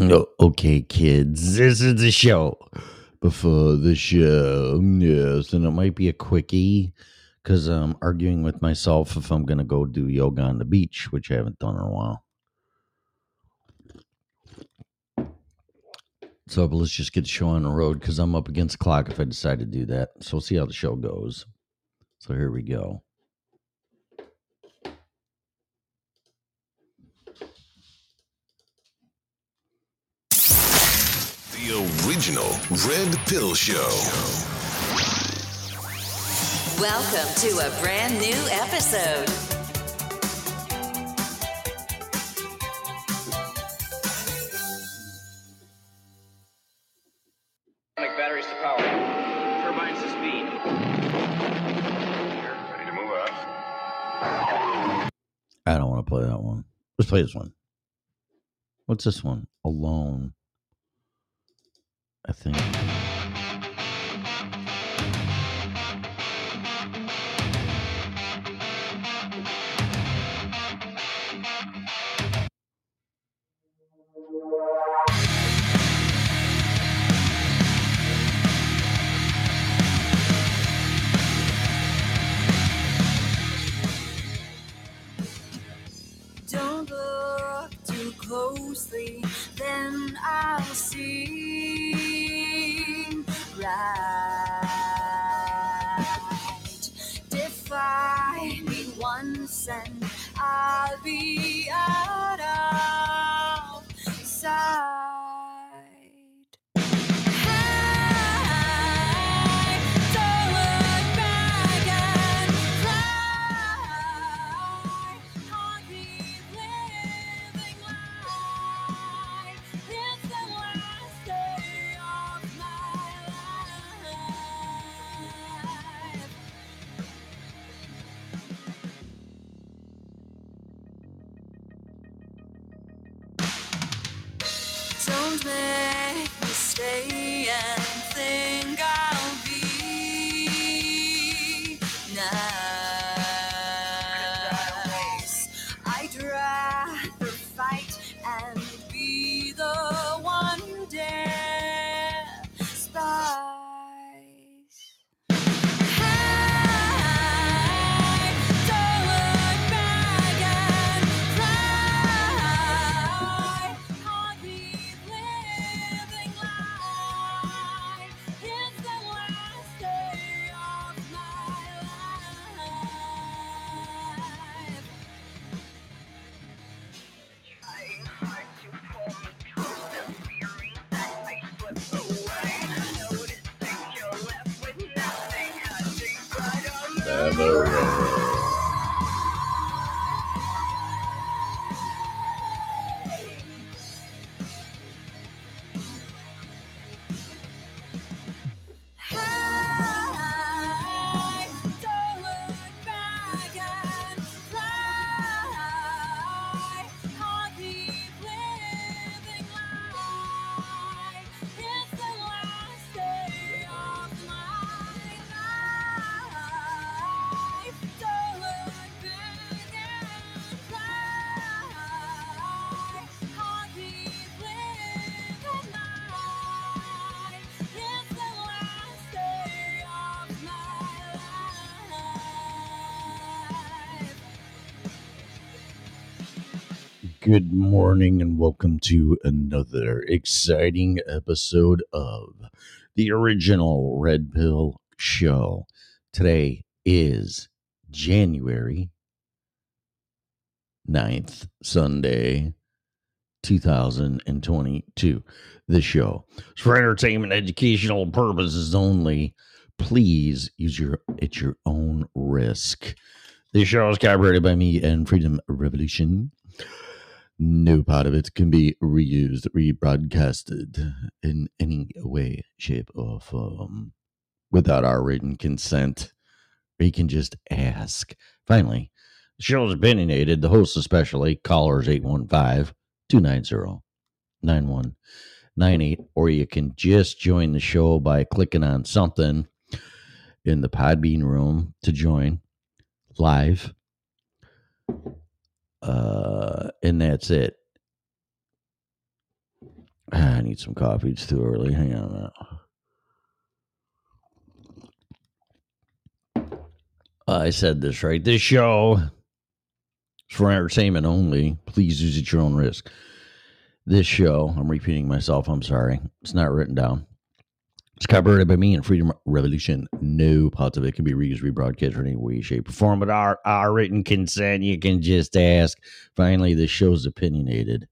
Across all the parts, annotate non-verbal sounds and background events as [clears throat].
Okay, kids, this is the show. Before the show, yes, and it might be a quickie because I'm arguing with myself if I'm going to go do yoga on the beach, which I haven't done in a while. So but let's just get the show on the road because I'm up against the clock if I decide to do that. So we'll see how the show goes. So here we go. The original Red Pill Show. Welcome to a brand new episode. Electronic batteries to power. Turbines to speed. Ready to move out? I don't want to play that one. Let's play this one. What's this one? Alone. I think. Good morning and welcome to another exciting episode of the original Red Pill Show. Today is January 9th, Sunday, 2022. The show is for entertainment, educational purposes only. Please use your at your own risk. This show is copyrighted by me and Freedom Revolution. No part of it can be reused, rebroadcasted in any way, shape, or form without our written consent. Or you can just ask. Finally, the show is opinionated, the host especially. Callers 815 290 9198. Or you can just join the show by clicking on something in the Podbean room to join live. Uh, and that's it. Ah, I need some coffee. It's too early. Hang on a minute. I said this right. This show is for entertainment only. Please use at your own risk. This show, I'm repeating myself. I'm sorry. It's not written down. It's by me and Freedom Revolution. No parts of it can be reused, rebroadcast, or any way, shape, or form. But our, our written consent, you can just ask. Finally, this show's opinionated.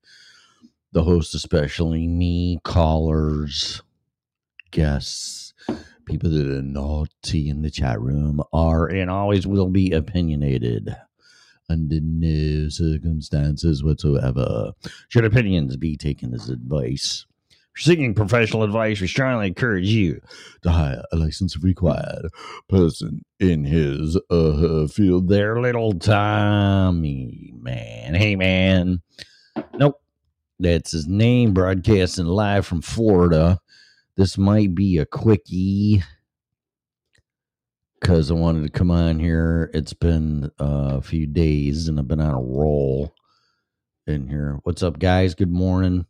The host, especially me, callers, guests, people that are naughty in the chat room, are and always will be opinionated under no circumstances whatsoever. Should opinions be taken as advice? Seeking professional advice, we strongly encourage you to hire a license required person in his uh, her field. There, little Tommy, man. Hey, man. Nope. That's his name, broadcasting live from Florida. This might be a quickie because I wanted to come on here. It's been uh, a few days and I've been on a roll in here. What's up, guys? Good morning.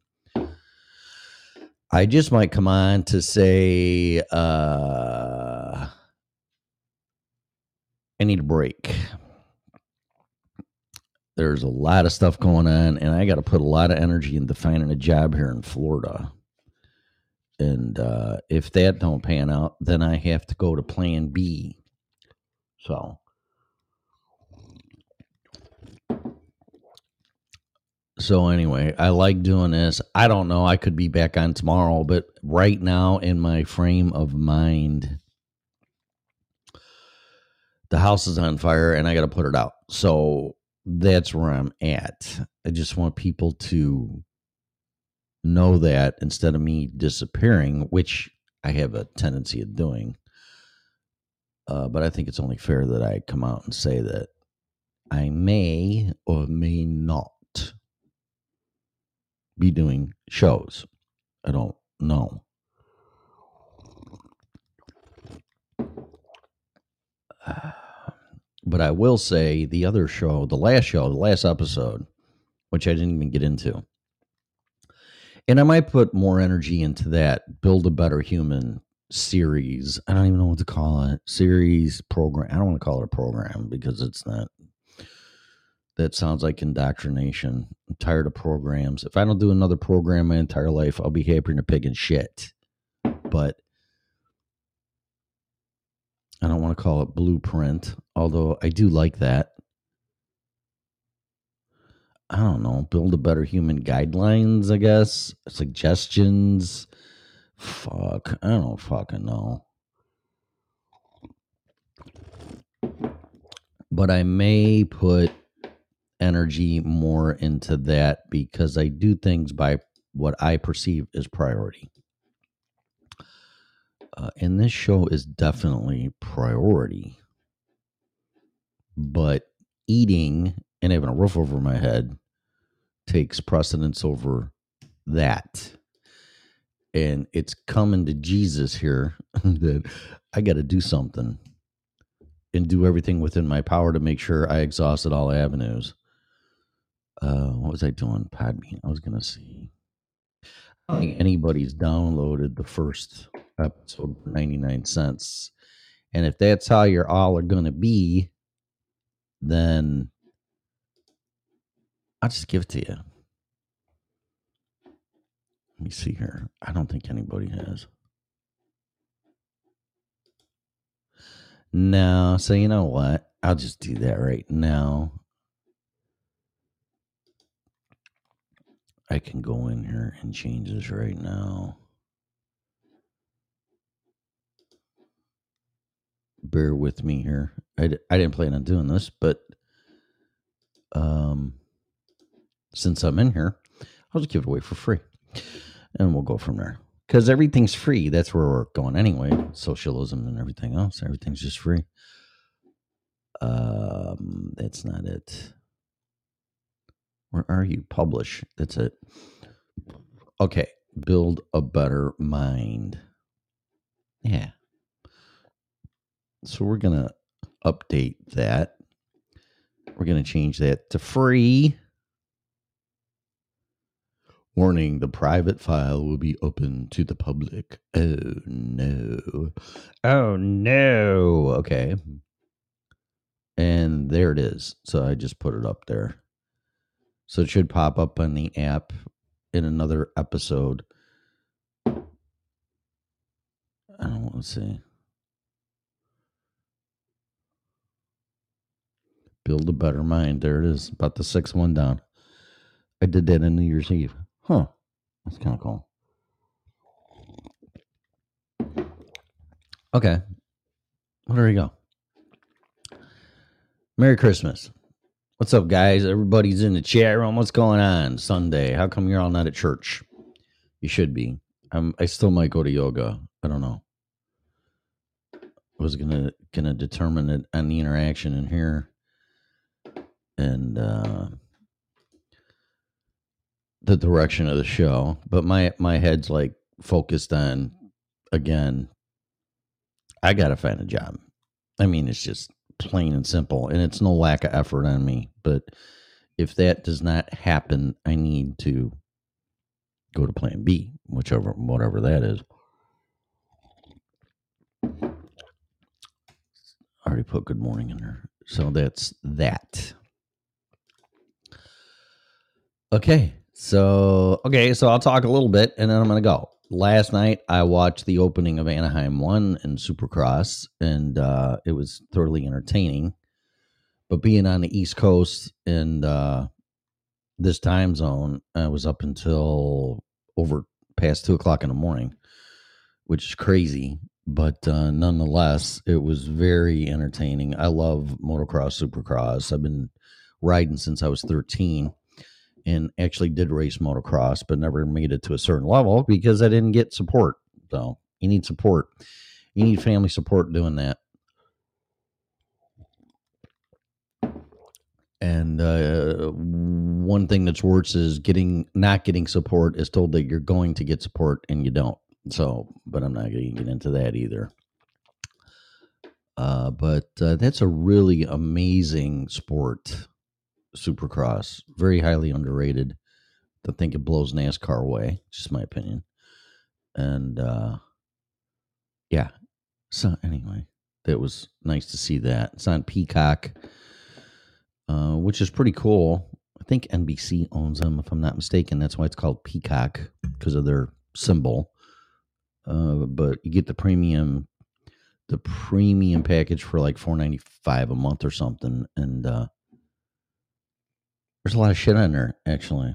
I just might come on to say uh, I need a break. There's a lot of stuff going on, and I got to put a lot of energy into finding a job here in Florida. And uh, if that don't pan out, then I have to go to Plan B. So, so anyway, I like doing this. I don't know. I could be back on tomorrow, but right now, in my frame of mind, the house is on fire and I got to put it out. So that's where I'm at. I just want people to know that instead of me disappearing, which I have a tendency of doing. Uh, but I think it's only fair that I come out and say that I may or may not be doing shows. I don't know. [sighs] But I will say the other show, the last show, the last episode, which I didn't even get into. And I might put more energy into that Build a Better Human series. I don't even know what to call it. Series program. I don't want to call it a program because it's not. That sounds like indoctrination. I'm tired of programs. If I don't do another program my entire life, I'll be than a pig and shit. But I don't want to call it blueprint, although I do like that. I don't know, build a better human guidelines, I guess, suggestions. Fuck, I don't fucking know. But I may put energy more into that because I do things by what I perceive as priority. Uh, and this show is definitely priority. But eating and having a roof over my head takes precedence over that. And it's coming to Jesus here [laughs] that I got to do something and do everything within my power to make sure I exhausted all avenues. Uh, what was I doing? Podbean. I was going to see. I don't think anybody's downloaded the first episode for 99 cents. And if that's how you're all are going to be, then I'll just give it to you. Let me see here. I don't think anybody has. No, so you know what? I'll just do that right now. I can go in here and change this right now. Bear with me here. I, d- I didn't plan on doing this, but um, since I'm in here, I'll just give it away for free. And we'll go from there. Because everything's free. That's where we're going anyway. Socialism and everything else. Everything's just free. Um, that's not it. Where are you? Publish. That's it. Okay. Build a better mind. Yeah. So we're going to update that. We're going to change that to free. Warning the private file will be open to the public. Oh no. Oh no. Okay. And there it is. So I just put it up there. So it should pop up on the app in another episode. I don't want to see. Build a better mind. There it is. About the sixth one down. I did that on New Year's Eve. Huh. That's kind of cool. Okay. Well, there you go. Merry Christmas. What's up, guys? Everybody's in the chat room. What's going on Sunday? How come you're all not at church? You should be. I'm, I still might go to yoga. I don't know. I was gonna gonna determine it on the interaction in here, and uh, the direction of the show. But my my head's like focused on again. I gotta find a job. I mean, it's just plain and simple, and it's no lack of effort on me. But if that does not happen, I need to go to Plan B, whichever whatever that is. I already put good morning in there, so that's that. Okay, so okay, so I'll talk a little bit, and then I'm gonna go. Last night I watched the opening of Anaheim One and Supercross, and uh, it was thoroughly entertaining. But being on the East Coast and uh, this time zone, I was up until over past two o'clock in the morning, which is crazy. But uh, nonetheless, it was very entertaining. I love motocross, supercross. I've been riding since I was 13 and actually did race motocross, but never made it to a certain level because I didn't get support. So you need support. You need family support doing that. And uh, one thing that's worse is getting not getting support is told that you're going to get support and you don't. So, but I'm not going to get into that either. Uh, but uh, that's a really amazing sport, Supercross. Very highly underrated. I think it blows NASCAR away. Just my opinion. And uh, yeah. So anyway, that was nice to see that. It's on Peacock, uh, which is pretty cool. I think NBC owns them, if I'm not mistaken. That's why it's called Peacock because of their symbol. Uh, but you get the premium, the premium package for like four ninety five a month or something, and uh, there's a lot of shit on there actually.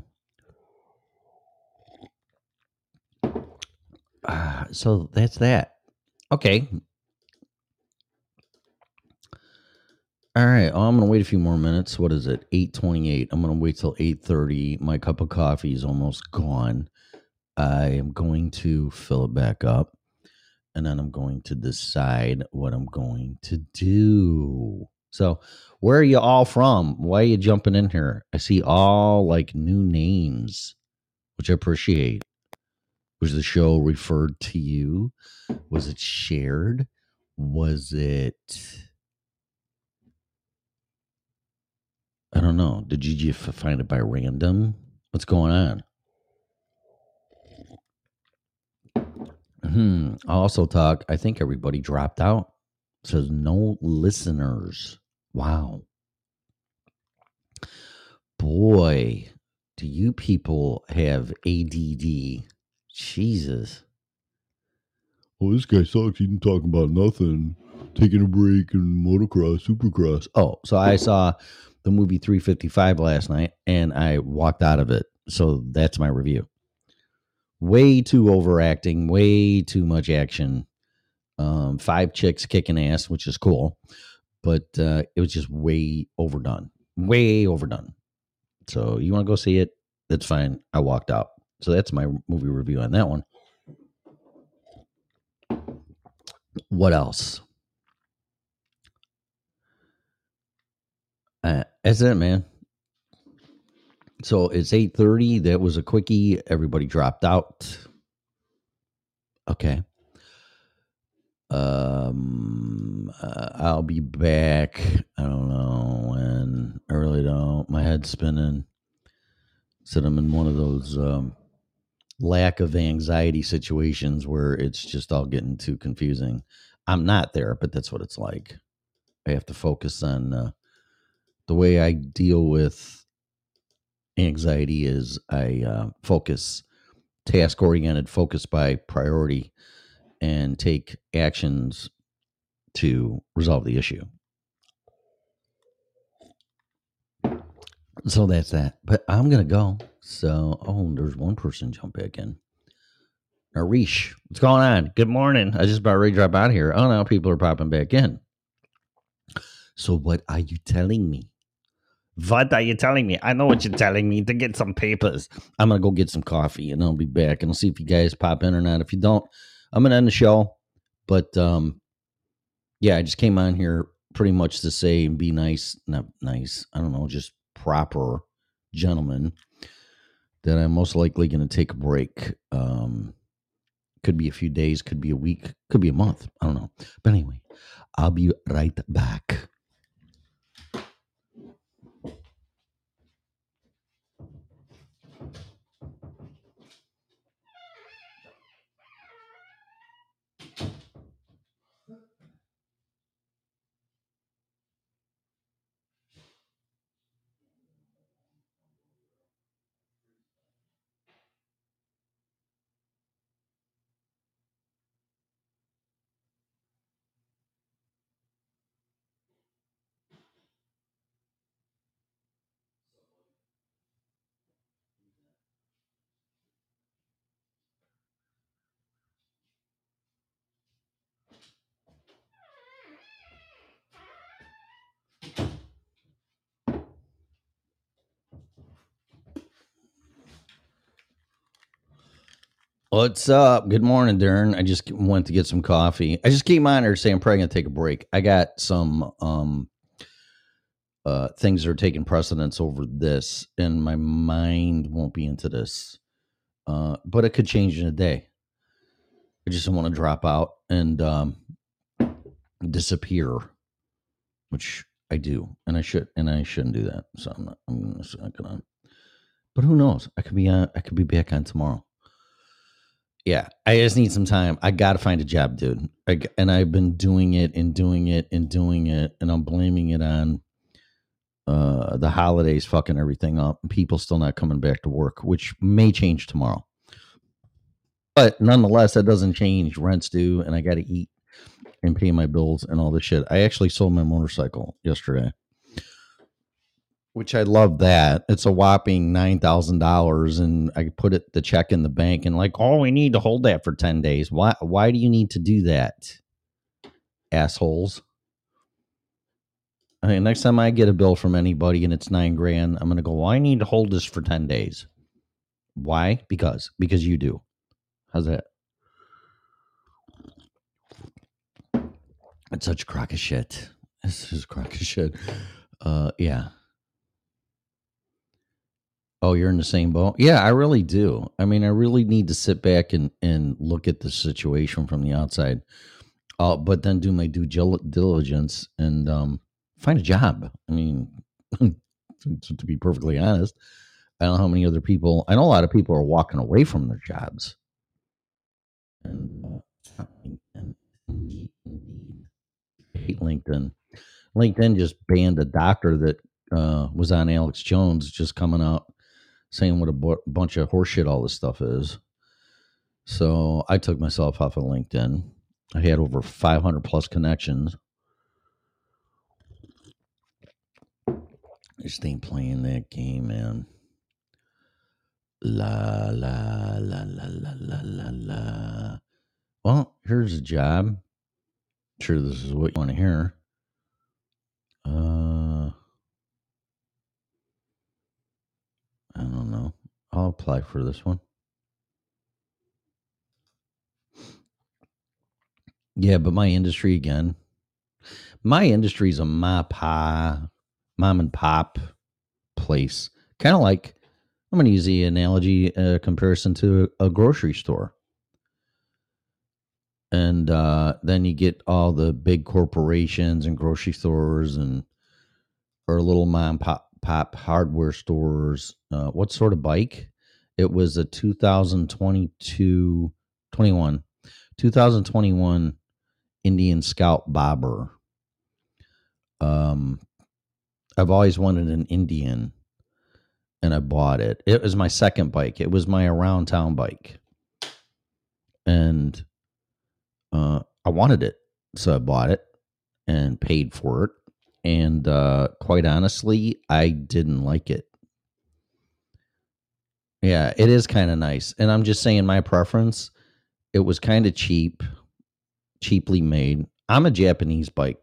Uh, so that's that. Okay. All right. I'm gonna wait a few more minutes. What is it? Eight twenty-eight. I'm gonna wait till eight thirty. My cup of coffee is almost gone. I am going to fill it back up, and then I'm going to decide what I'm going to do. So, where are you all from? Why are you jumping in here? I see all like new names, which I appreciate. Was the show referred to you? Was it shared? Was it? I don't know. Did you find it by random? What's going on? Hmm. I'll also talk. I think everybody dropped out. It says no listeners. Wow. Boy, do you people have ADD? Jesus. Oh, this guy sucks. He didn't talk about nothing. Taking a break and motocross, supercross. Oh, so I saw the movie 355 last night and I walked out of it. So that's my review. Way too overacting, way too much action. Um, five chicks kicking ass, which is cool, but uh, it was just way overdone, way overdone. So you want to go see it? That's fine. I walked out. So that's my movie review on that one. What else? Uh, that's it, man. So it's eight thirty. That was a quickie. Everybody dropped out. Okay. Um, uh, I'll be back. I don't know when. I really don't. My head's spinning. Said I'm in one of those um, lack of anxiety situations where it's just all getting too confusing. I'm not there, but that's what it's like. I have to focus on uh, the way I deal with anxiety is I uh, focus task oriented, focus by priority, and take actions to resolve the issue. So that's that. But I'm gonna go. So oh, there's one person jump back in. Arish, what's going on? Good morning. I just about ready to drop out of here. Oh no, people are popping back in. So what are you telling me? What are you telling me? I know what you're telling me to get some papers. I'm gonna go get some coffee and I'll be back and I'll see if you guys pop in or not. If you don't, I'm gonna end the show. But um yeah, I just came on here pretty much to say and be nice, not nice. I don't know, just proper gentleman that I'm most likely to take a break. Um, could be a few days, could be a week, could be a month. I don't know. But anyway, I'll be right back. What's up? Good morning, Darren. I just went to get some coffee. I just came on here saying I'm probably gonna take a break. I got some um uh things that are taking precedence over this, and my mind won't be into this. Uh, but it could change in a day. I just don't want to drop out and um disappear, which I do, and I should, and I shouldn't do that. So I'm not. I'm not gonna. But who knows? I could be on. I could be back on tomorrow. Yeah, I just need some time. I got to find a job, dude. I and I've been doing it and doing it and doing it, and I'm blaming it on uh, the holidays fucking everything up. People still not coming back to work, which may change tomorrow. But nonetheless, that doesn't change. Rent's due, and I got to eat and pay my bills and all this shit. I actually sold my motorcycle yesterday, which I love that. It's a whopping nine thousand dollars, and I put it the check in the bank, and like, oh, we need to hold that for ten days. Why? Why do you need to do that, assholes? I mean, next time I get a bill from anybody and it's nine grand, I'm gonna go. Well, I need to hold this for ten days. Why? Because because you do. How's that? It's such a crock of shit. This is crock of shit. Uh, yeah. Oh, you're in the same boat? Yeah, I really do. I mean, I really need to sit back and, and look at the situation from the outside, uh, but then do my due diligence and um, find a job. I mean, [laughs] to, be perfectly honest, I don't know how many other people, I know a lot of people are walking away from their jobs. And, uh, and hate LinkedIn. LinkedIn just banned a doctor that uh, was on Alex Jones just coming out saying what a bunch of horseshit all this stuff is. So I took myself off of LinkedIn. I had over 500 plus connections. Just ain't playing that game, man. La la la la la la la la. Well, here's a job. Sure, this is what you want to hear. Uh, I don't know. I'll apply for this one. Yeah, but my industry again. My industry is a ma pa, mom and pop place. Kind of like I'm going to use the analogy uh, comparison to a, grocery store. And uh, then you get all the big corporations and grocery stores and or little mom pop pop hardware stores. Uh, what sort of bike? It was a 2022, 21, 2021 Indian Scout Bobber. Um, I've always wanted an Indian, and I bought it. It was my second bike. It was my around town bike, and uh, I wanted it, so I bought it and paid for it. And uh, quite honestly, I didn't like it. Yeah, it is kind of nice. And I'm just saying my preference, it was kind of cheap, cheaply made. I'm a Japanese bike.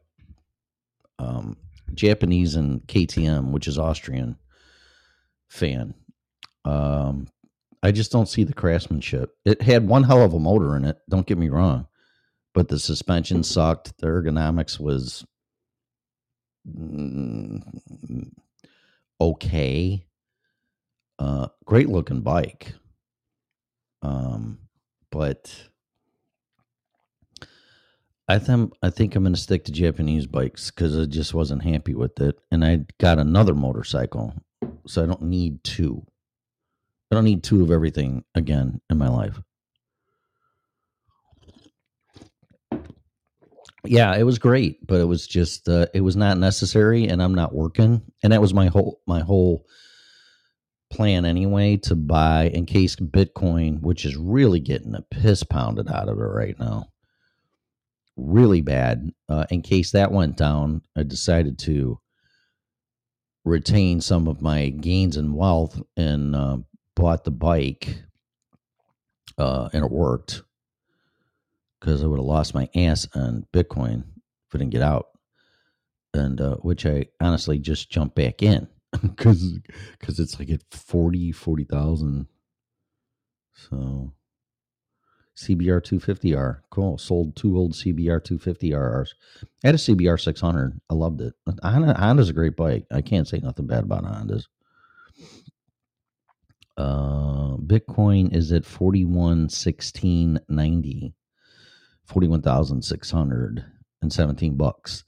Um Japanese and KTM, which is Austrian fan. Um I just don't see the craftsmanship. It had one hell of a motor in it, don't get me wrong. But the suspension sucked. The ergonomics was mm, okay uh, great looking bike. Um, but I think I think I'm going to stick to Japanese bikes because I just wasn't happy with it, and I got another motorcycle, so I don't need two. I don't need two of everything again in my life. Yeah, it was great, but it was just uh, it was not necessary, and I'm not working, and that was my whole my whole plan anyway to buy in case Bitcoin, which is really getting a piss pounded out of it right now, really bad. Uh, in case that went down, I decided to retain some of my gains and wealth and uh, bought the bike, uh, and it worked because I would have lost my ass on Bitcoin if I didn't get out, and uh, which I honestly just jumped back in [laughs] because because it's like at 40 40,000 so CBR 250R cool. Sold two old CBR 250Rs I had a CBR 600 I loved it. Honda, Honda's a great bike. I can't say nothing bad about Hondas. Uh Bitcoin is at 411690 41,617 bucks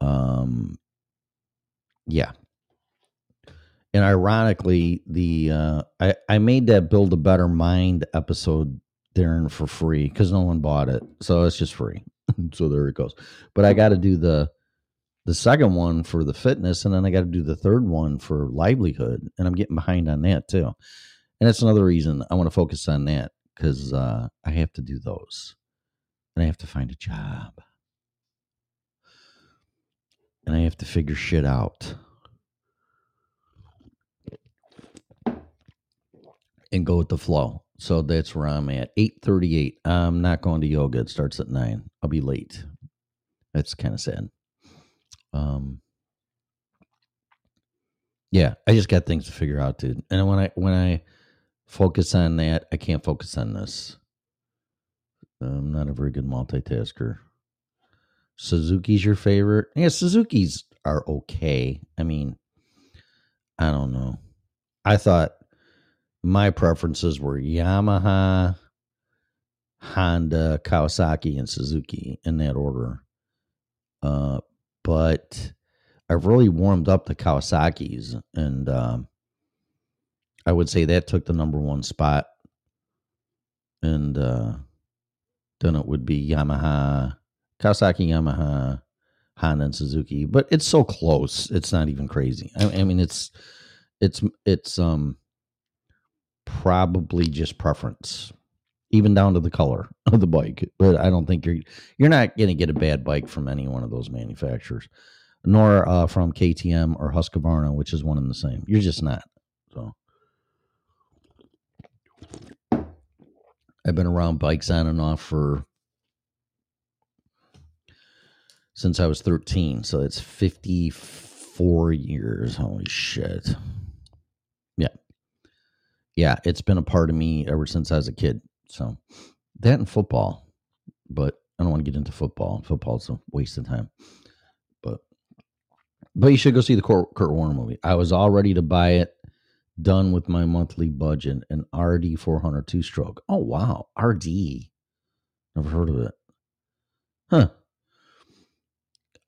um yeah and ironically, the uh, I I made that build a better mind episode, there for free because no one bought it, so it's just free. [laughs] so there it goes. But I got to do the the second one for the fitness, and then I got to do the third one for livelihood, and I'm getting behind on that too. And that's another reason I want to focus on that because uh, I have to do those, and I have to find a job, and I have to figure shit out. and go with the flow. So that's where I'm at. 8:38. I'm not going to yoga. It starts at 9. I'll be late. That's kind of sad. Um Yeah, I just got things to figure out, dude. And when I when I focus on that, I can't focus on this. I'm not a very good multitasker. Suzuki's your favorite? Yeah, Suzuki's are okay. I mean, I don't know. I thought my preferences were Yamaha, Honda, Kawasaki, and Suzuki in that order. Uh, but I've really warmed up the Kawasaki's, and um, I would say that took the number one spot. And uh, then it would be Yamaha, Kawasaki, Yamaha, Honda, and Suzuki. But it's so close; it's not even crazy. I, I mean, it's it's it's um probably just preference, even down to the color [laughs] of the bike. But I don't think you're you're not going to get a bad bike from any one of those manufacturers, nor uh, from KTM or Husqvarna, which is one and the same. You're just not. So I've been around bikes on and off for since I was 13, so it's 54 years. Holy shit yeah, Yeah. it's been a part of me ever since I was a kid. So that and football, but I don't want to get into football. Football's a waste of time. But but you should go see the Kurt, Warner movie. I was all ready to buy it, done with my monthly budget an RD 400 two stroke. Oh, wow. RD. Never heard of it. Huh.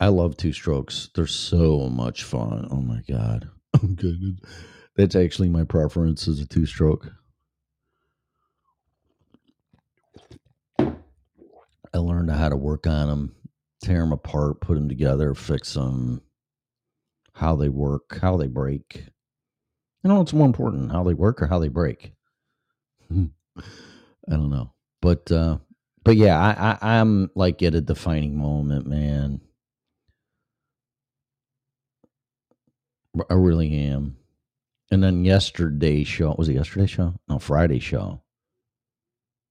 I love two strokes. They're so much fun. Oh my god. [laughs] Oh, I'm good. That's actually my preference is a two stroke. I learned how to work on them, tear them apart, put them together, fix them, how they work, how they break. You know it's more important, how they work or how they break? [laughs] I don't know. But uh but yeah, I, I I'm like at a defining moment, man. I really am. And then yesterday's show was it yesterday show? No, Friday show.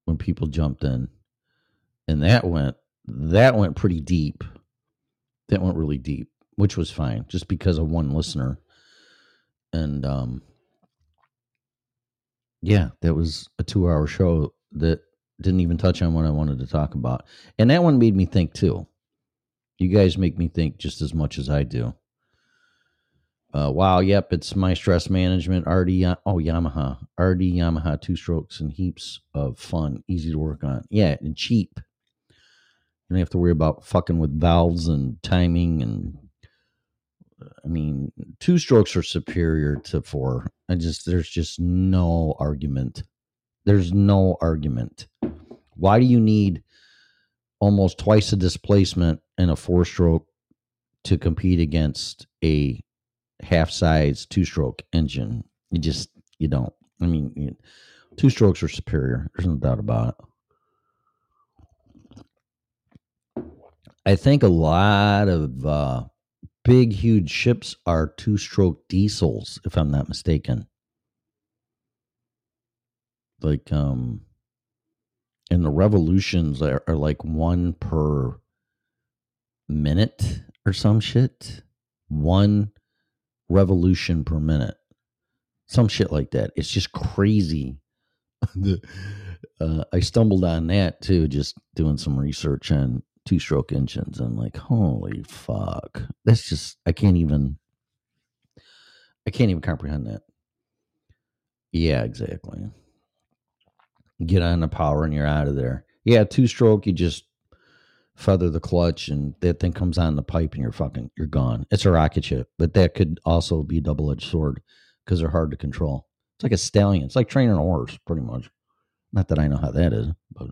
When people jumped in. And that went that went pretty deep. That went really deep, which was fine, just because of one listener. And um yeah, that was a two hour show that didn't even touch on what I wanted to talk about. And that one made me think too. You guys make me think just as much as I do. Uh, wow, yep, it's my stress management. RD, oh Yamaha, RD Yamaha, two strokes and heaps of fun, easy to work on. Yeah, and cheap. You don't have to worry about fucking with valves and timing and. I mean, two strokes are superior to four. I just there's just no argument. There's no argument. Why do you need almost twice the displacement in a four stroke to compete against a half size two stroke engine? You just, you don't. I mean, two strokes are superior. There's no doubt about it. I think a lot of uh, big, huge ships are two stroke diesels, if I'm not mistaken. Like, um, and the revolutions are, are like one per minute or some shit. One revolution per minute. Some shit like that. It's just crazy. [laughs] Uh, I stumbled on that too, just doing some research on two stroke engines. I'm like, holy fuck. That's just, I can't even, I can't even comprehend that. Yeah, exactly get on the power and you're out of there. Yeah, two stroke, you just feather the clutch and that thing comes on the pipe and you're fucking you're gone. It's a rocket ship, but that could also be double edged sword because they're hard to control. It's like a stallion. It's like training a horse, pretty much. Not that I know how that is, but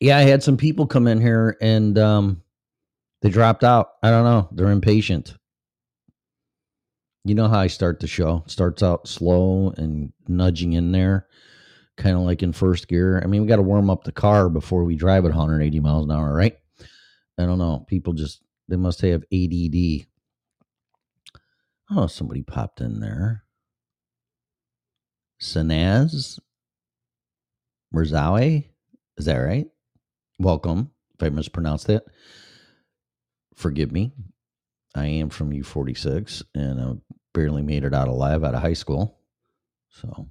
yeah, I had some people come in here and um they dropped out. I don't know. They're impatient. You know how I start the show. Starts out slow and nudging in there, kind of like in first gear. I mean, we got to warm up the car before we drive at 180 miles an hour, right? I don't know. People just they must have ADD. Oh, somebody popped in there. Sanaz Mirzawi, is that right? Welcome. If I mispronounced that, forgive me. I am from U46 and I barely made it out alive out of high school. So,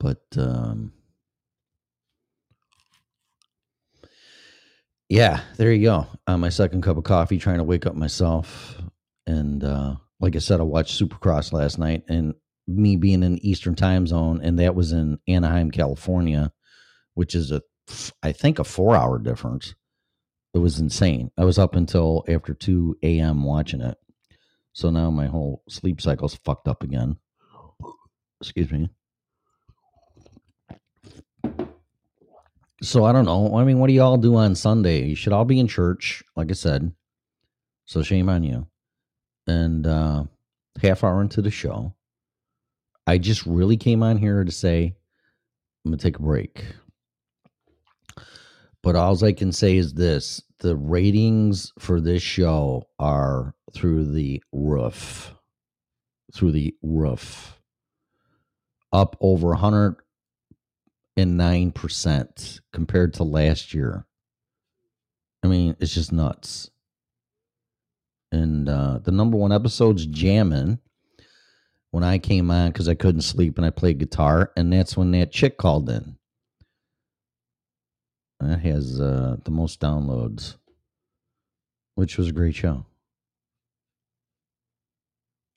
but, um, yeah, there you go. On my second cup of coffee, trying to wake up myself. And, uh, like I said, I watched Supercross last night and me being in Eastern time zone, and that was in Anaheim, California, which is a, I think, a four hour difference it was insane. I was up until after 2 a.m. watching it. So now my whole sleep cycle's fucked up again. Excuse me. So I don't know. I mean, what do y'all do on Sunday? You should all be in church, like I said. So shame on you. And uh half hour into the show, I just really came on here to say I'm gonna take a break. But all I can say is this the ratings for this show are through the roof. Through the roof. Up over 109% compared to last year. I mean, it's just nuts. And uh, the number one episode's jamming when I came on because I couldn't sleep and I played guitar. And that's when that chick called in. That has uh, the most downloads, which was a great show.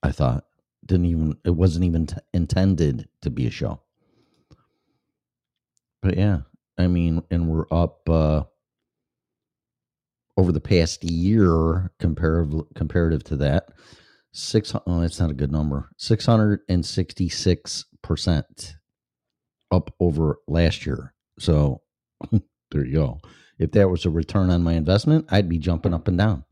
I thought didn't even it wasn't even t- intended to be a show. But yeah, I mean, and we're up uh, over the past year comparative comparative to that six. Oh, that's not a good number. Six hundred and sixty six percent up over last year. So [laughs] there you go. If that was a return on my investment, I'd be jumping up and down.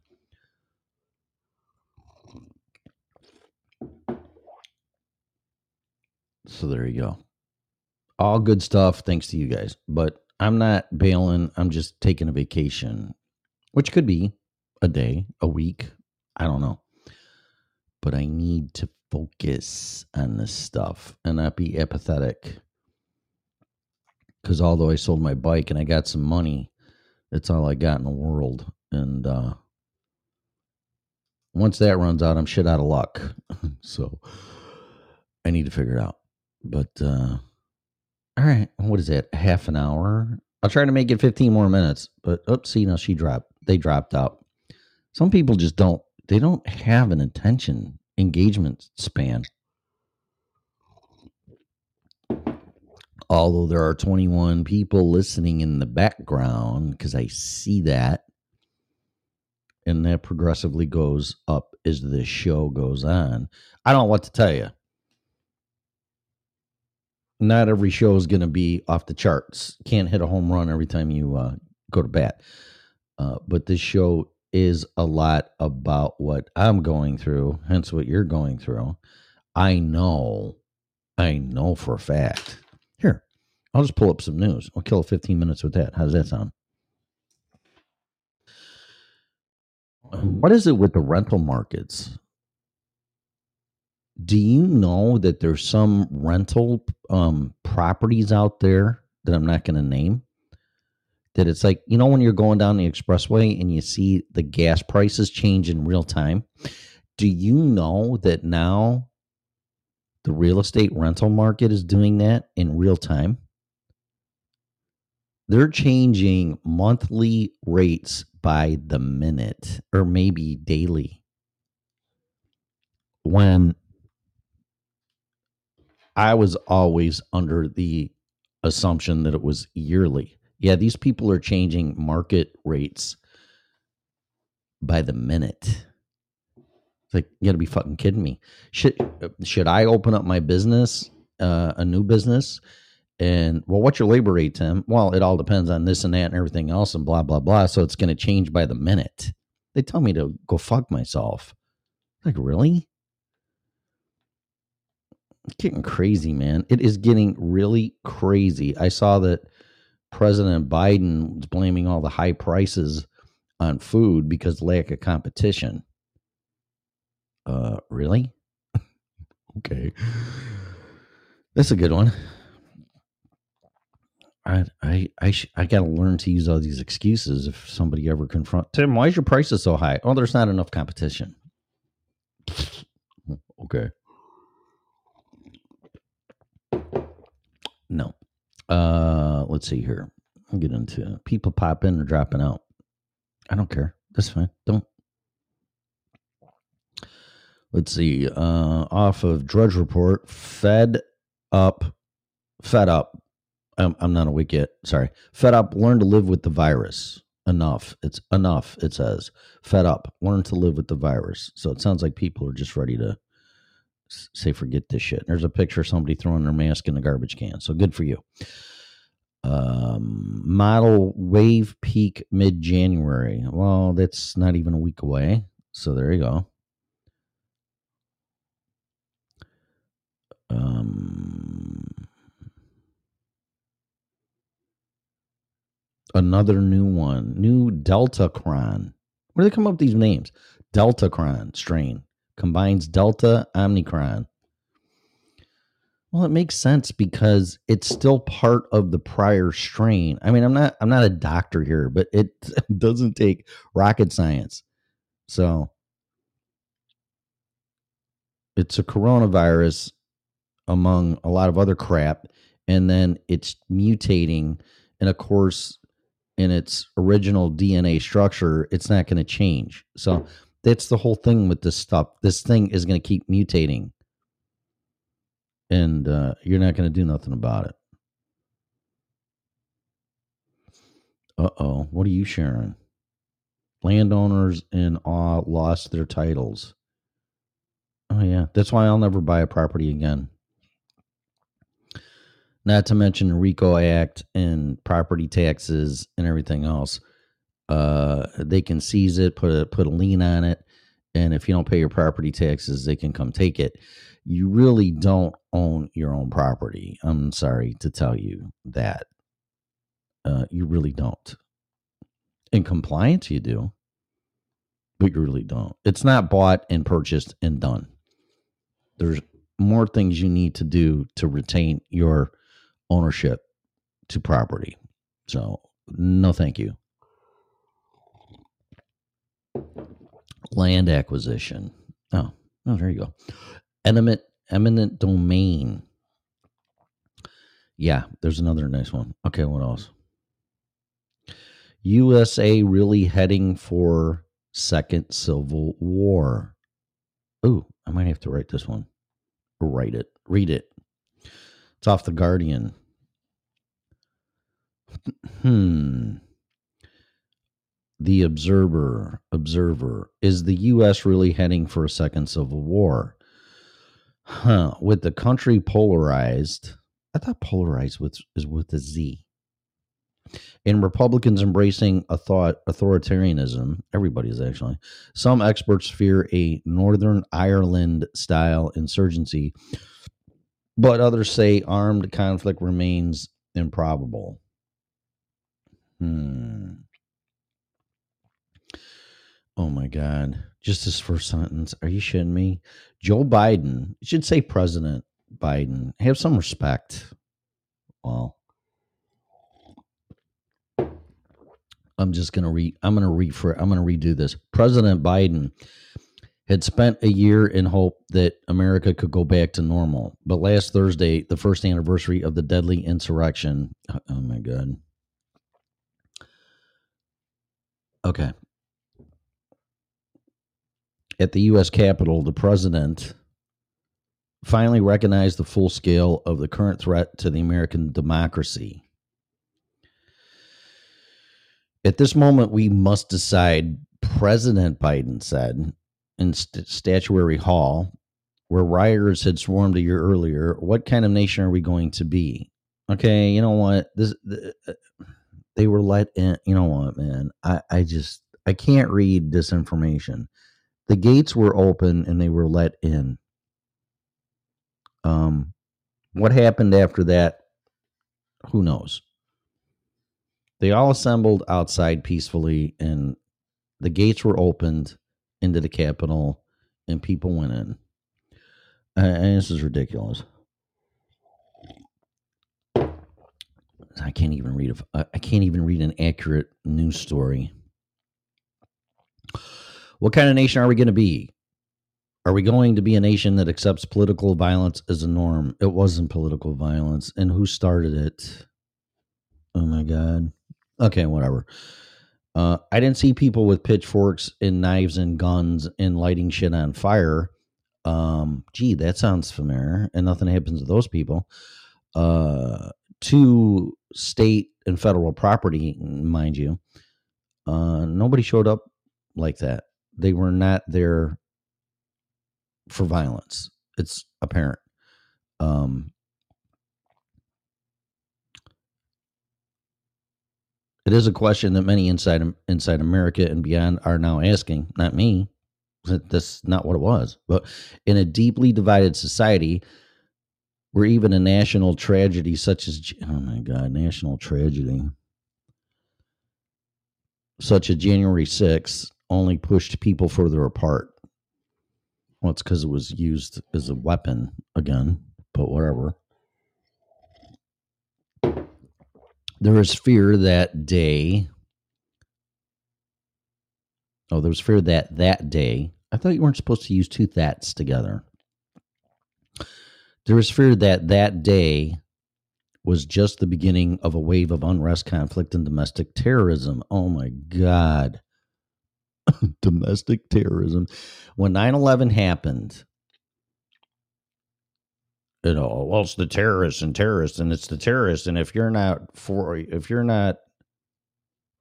So there you go. All good stuff thanks to you guys. But I'm not bailing. I'm just taking a vacation, which could be a day, a week. I don't know. But I need to focus on this stuff and not be apathetic. Because although I sold my bike and I got some money, it's all I got in the world. And uh, once that runs out, I'm shit out of luck. [laughs] so I need to figure it out. But uh, all right, what is that? Half an hour? I'll try to make it 15 more minutes. But oops, see now she dropped. They dropped out. Some people just don't. They don't have an attention engagement span. Although there are 21 people listening in the background, because I see that, and that progressively goes up as the show goes on. I don't know what to tell you not every show is going to be off the charts. Can't hit a home run every time you uh, go to bat. Uh, but this show is a lot about what I'm going through, hence what you're going through. I know, I know for a fact. Here, I'll just pull up some news. I'll kill 15 minutes with that. How does that sound? What is it with the rental markets? do you know that there's some rental um, properties out there that I'm not going to name? That it's like, you know, when you're going down the expressway and you see the gas prices change in real time. Do you know that now the real estate rental market is doing that in real time? They're changing monthly rates by the minute or maybe daily. When I was always under the assumption that it was yearly. Yeah, these people are changing market rates by the minute. It's like you got to be fucking kidding me. Should should I open up my business, uh, a new business, and well, what's your labor rate, Tim? Well, it all depends on this and that and everything else and blah blah blah. So it's going to change by the minute. They tell me to go fuck myself. Like really? getting crazy, man. It is getting really crazy. I saw that President Biden was blaming all the high prices on food because lack of competition. Uh, really? [laughs] okay, that's a good one. I I I sh- I got to learn to use all these excuses if somebody ever confront Tim. Why is your prices so high? Oh, there's not enough competition. [laughs] okay. No. Uh, let's see here. I'll get into people pop in or dropping out. I don't care. That's fine. Don't. Let's see. Uh, off of Drudge Report, Fed up, Fed up. I'm, I'm not awake yet. Sorry. Fed up. Learn to live with the virus. Enough. It's enough. It says. Fed up. Learn to live with the virus. So it sounds like people are just ready to say forget this shit. There's a picture of somebody throwing their mask in the garbage can. So good for you. Um, model wave peak mid January. Well, that's not even a week away. So there you go. Um, another new one, new Delta Cron. Where do they come up with these names? Delta Cron strain combines Delta Omicron. Well, it makes sense because it's still part of the prior strain. I mean, I'm not I'm not a doctor here, but it [laughs] doesn't take rocket science. So it's a coronavirus among a lot of other crap and then it's mutating and of course in its original DNA structure, it's not going to change. So that's the whole thing with this stuff. This thing is going to keep mutating, and uh, you're not going to do nothing about it. Uh oh, what are you sharing? Landowners in awe lost their titles. Oh yeah, that's why I'll never buy a property again. Not to mention the RICO Act and property taxes and everything else. Uh, they can seize it, put a put a lien on it, and if you don't pay your property taxes, they can come take it. You really don't own your own property. I'm sorry to tell you that. Uh, you really don't. In compliance, you do, but you really don't. It's not bought and purchased and done. There's more things you need to do to retain your ownership to property. So, no, thank you. Land acquisition. Oh, oh, there you go. Eminent, eminent domain. Yeah, there's another nice one. Okay, what else? USA really heading for second civil war. Ooh, I might have to write this one. Write it. Read it. It's off the Guardian. Hmm. The Observer. Observer. Is the U.S. really heading for a second civil war? Huh. With the country polarized. I thought polarized with, is with a Z. And Republicans embracing author- authoritarianism, everybody is actually. Some experts fear a Northern Ireland style insurgency, but others say armed conflict remains improbable. Hmm. Oh my God. Just this first sentence. Are you shitting me? Joe Biden, you should say President Biden. Have some respect. Well, I'm just gonna read. I'm gonna refer I'm gonna redo this. President Biden had spent a year in hope that America could go back to normal. But last Thursday, the first anniversary of the deadly insurrection. Uh, oh my god. Okay. At the US Capitol, the president finally recognized the full scale of the current threat to the American democracy. At this moment, we must decide, President Biden said in St- Statuary Hall, where rioters had swarmed a year earlier, what kind of nation are we going to be? Okay, you know what? This the, uh, they were let in. You know what, man? I, I just I can't read disinformation. The gates were open and they were let in. Um, what happened after that? Who knows? They all assembled outside peacefully, and the gates were opened into the Capitol, and people went in. And this is ridiculous. I can't even read a, I can't even read an accurate news story. What kind of nation are we going to be? Are we going to be a nation that accepts political violence as a norm? It wasn't political violence. And who started it? Oh my God. Okay, whatever. Uh, I didn't see people with pitchforks and knives and guns and lighting shit on fire. Um, gee, that sounds familiar. And nothing happens to those people. Uh, to state and federal property, mind you, uh, nobody showed up like that. They were not there for violence. It's apparent. Um, it is a question that many inside inside America and beyond are now asking. Not me. That's not what it was. But in a deeply divided society, where even a national tragedy such as oh my god, national tragedy such as January 6th only pushed people further apart. Well, it's because it was used as a weapon again, but whatever. There was fear that day. Oh, there was fear that that day. I thought you weren't supposed to use two thats together. There was fear that that day was just the beginning of a wave of unrest, conflict, and domestic terrorism. Oh my God. [laughs] domestic terrorism. When 9 11 happened, you know, well, it's the terrorists and terrorists, and it's the terrorists. And if you're not for, if you're not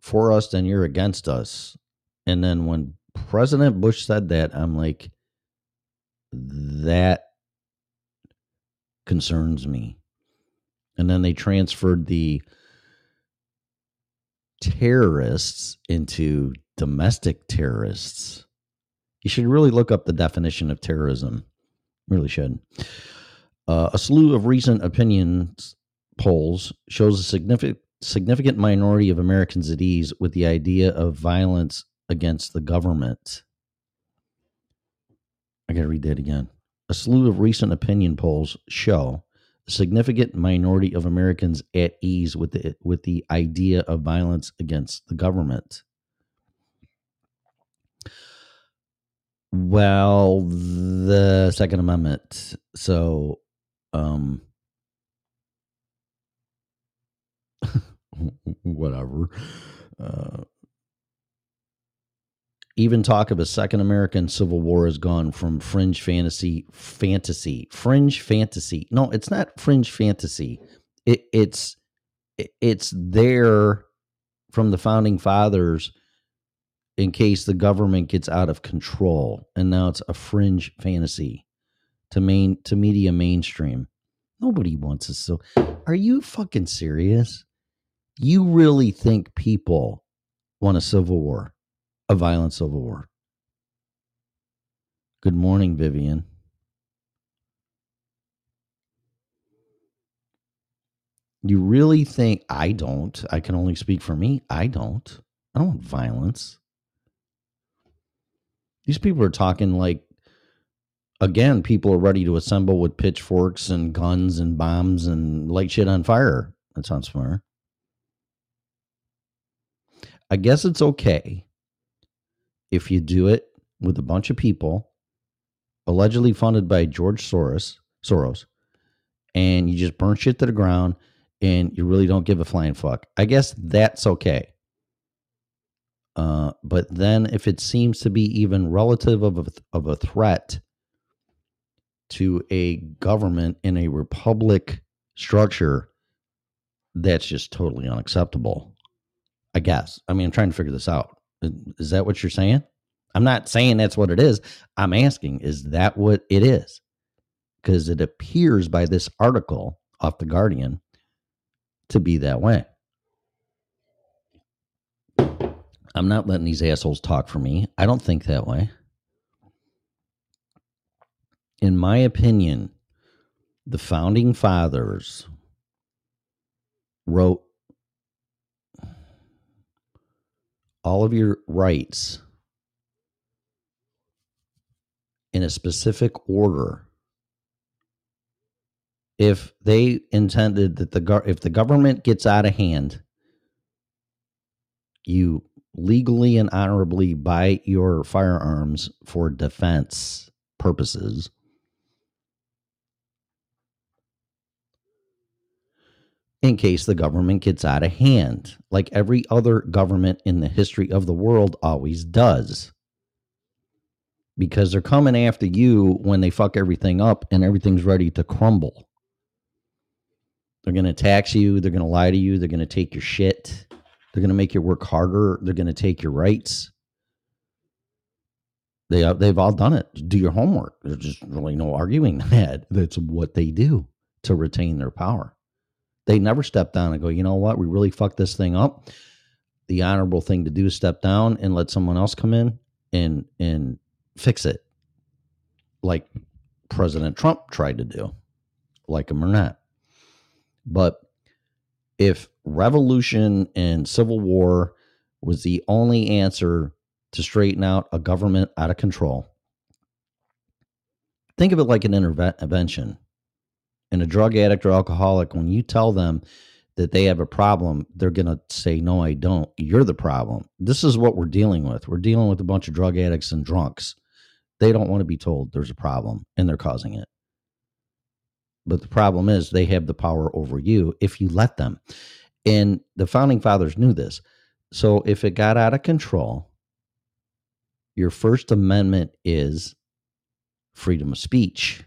for us, then you're against us. And then when President Bush said that, I'm like, that concerns me. and then they transferred the terrorists into domestic terrorists. You should really look up the definition of terrorism. Really should. Uh, a slew of recent opinions polls shows a significant significant minority of Americans at ease with the idea of violence against the government. I got to read that again. A slew of recent opinion polls show a significant minority of Americans at ease with the with the idea of violence against the government. Well, the Second Amendment. So, um, [laughs] whatever. Uh, even talk of a second American Civil War has gone from fringe fantasy, fantasy, fringe fantasy. No, it's not fringe fantasy. It, it's it's there from the founding fathers in case the government gets out of control, and now it's a fringe fantasy to main to media mainstream. Nobody wants us. So, are you fucking serious? You really think people want a civil war? a violent civil war. Good morning, Vivian. You really think I don't? I can only speak for me. I don't. I don't want violence. These people are talking like, again, people are ready to assemble with pitchforks and guns and bombs and light shit on fire. That sounds familiar. I guess it's okay if you do it with a bunch of people allegedly funded by George Soros, Soros, and you just burn shit to the ground and you really don't give a flying fuck. I guess that's okay. Uh, but then if it seems to be even relative of a, of a threat to a government in a republic structure, that's just totally unacceptable. I guess. I mean, I'm trying to figure this out. Is that what you're saying? I'm not saying that's what it is. I'm asking, is that what it is? Because it appears by this article off The Guardian to be that way. I'm not letting these assholes talk for me. I don't think that way. In my opinion, the founding fathers wrote all of your rights in a specific order if they intended that the if the government gets out of hand you legally and honorably buy your firearms for defense purposes in case the government gets out of hand, like every other government in the history of the world always does. Because they're coming after you when they fuck everything up and everything's ready to crumble. They're going to tax you. They're going to lie to you. They're going to take your shit. They're going to make you work harder. They're going to take your rights. They, uh, they've all done it. Do your homework. There's just really no arguing [laughs] that. That's what they do to retain their power. They never step down and go, you know what, we really fucked this thing up. The honorable thing to do is step down and let someone else come in and and fix it. Like President Trump tried to do, like him or not. But if revolution and civil war was the only answer to straighten out a government out of control, think of it like an intervention and a drug addict or alcoholic, when you tell them that they have a problem, they're going to say, No, I don't. You're the problem. This is what we're dealing with. We're dealing with a bunch of drug addicts and drunks. They don't want to be told there's a problem and they're causing it. But the problem is they have the power over you if you let them. And the founding fathers knew this. So if it got out of control, your First Amendment is freedom of speech.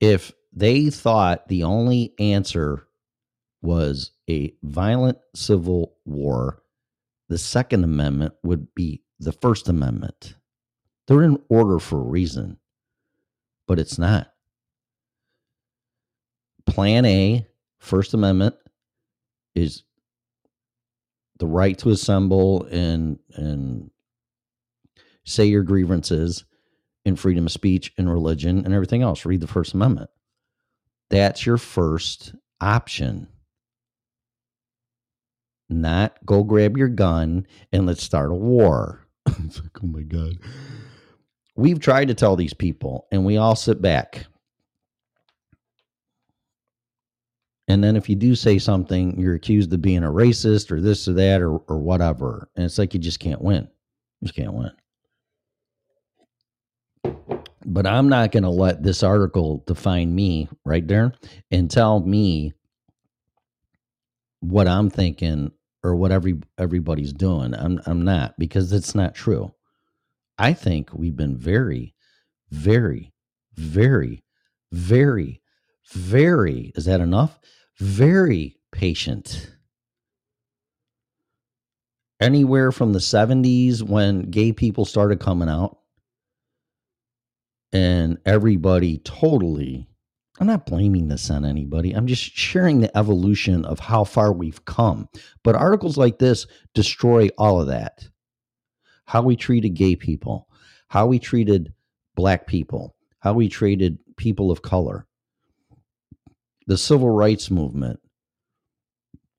if they thought the only answer was a violent civil war, the Second Amendment would be the First Amendment. They're in order for a reason, but it's not. Plan A, First Amendment, is the right to assemble and and say your grievances and freedom of speech and religion and everything else. Read the First Amendment. That's your first option. Not go grab your gun and let's start a war. [laughs] it's like, oh my god. We've tried to tell these people, and we all sit back. And then if you do say something, you're accused of being a racist or this or that or, or whatever. And it's like you just can't win. You just can't win. But I'm not going to let this article define me, right, Darren, and tell me what I'm thinking or what every everybody's doing. I'm I'm not because it's not true. I think we've been very, very, very, very, very. Is that enough? Very patient. Anywhere from the 70s when gay people started coming out and everybody totally I'm not blaming this on anybody. I'm just sharing the evolution of how far we've come. But articles like this destroy all of that. How we treated gay people, how we treated black people, how we treated people of color, the civil rights movement.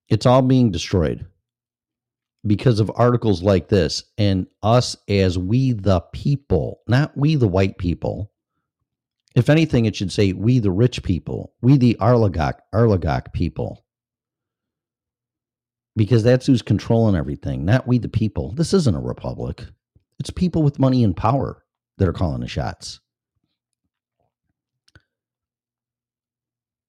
It's all being destroyed because of articles like this and us as we the people, not we the white people. If anything, it should say we the rich people, we the oligarch, oligarch people. Because that's who's controlling everything, not we the people. This isn't a republic. It's people with money and power that are calling the shots.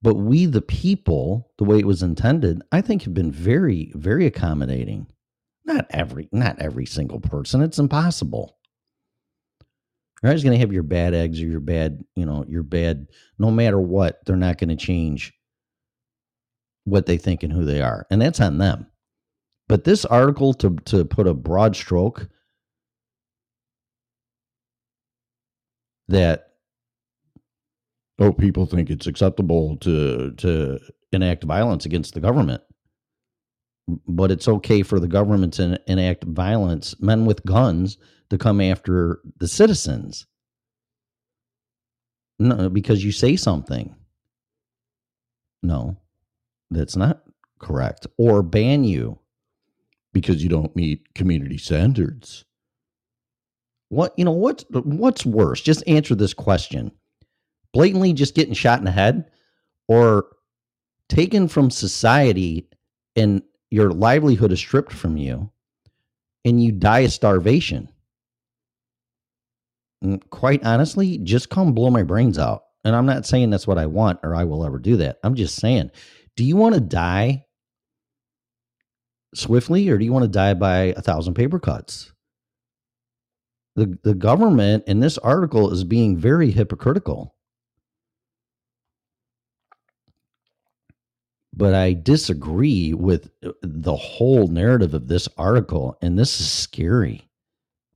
But we the people, the way it was intended, I think have been very, very accommodating. Not every not every single person. It's impossible. You're always going to have your bad eggs or your bad, you know, your bad, no matter what, they're not going to change what they think and who they are. And that's on them. But this article, to, to put a broad stroke, that oh, people think it's acceptable to to enact violence against the government. But it's okay for the government to enact violence, men with guns, to come after the citizens. No, because you say something. No, that's not correct. Or ban you Because you don't meet community standards. What you know? What's what's worse? Just answer this question: blatantly just getting shot in the head, or taken from society and your livelihood is stripped from you, and you die of starvation. And quite honestly, just come blow my brains out. And I'm not saying that's what I want or I will ever do that. I'm just saying, do you want to die swiftly or do you want to die by a thousand paper cuts? The the government in this article is being very hypocritical. But I disagree with uh, the whole narrative of this article and this is scary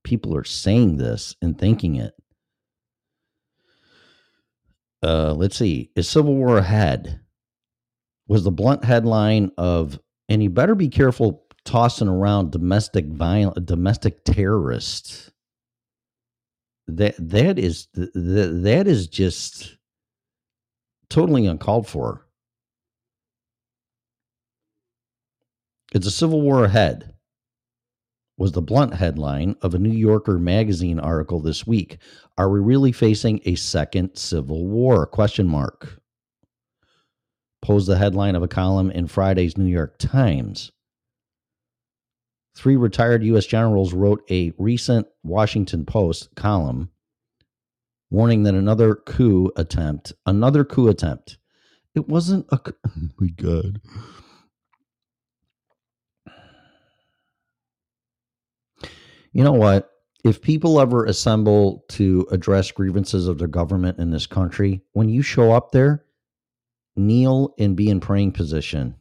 people are saying this and thinking it. Uh, let's see. Is Civil War ahead? Was the blunt headline of, and you better be careful tossing around domestic violence, domestic terrorists. That that is that, that is just totally uncalled for. It's a civil war ahead was the blunt headline of a New Yorker magazine article this week. Are we really facing a second civil war? Question mark. Posed the headline of a column in Friday's New York Times. Three retired U.S. generals wrote a recent Washington Post column warning that another coup attempt, another coup attempt, it wasn't a. Oh my God. You know what? If people ever assemble to address grievances of their government in this country, when you show up there, kneel and be in praying position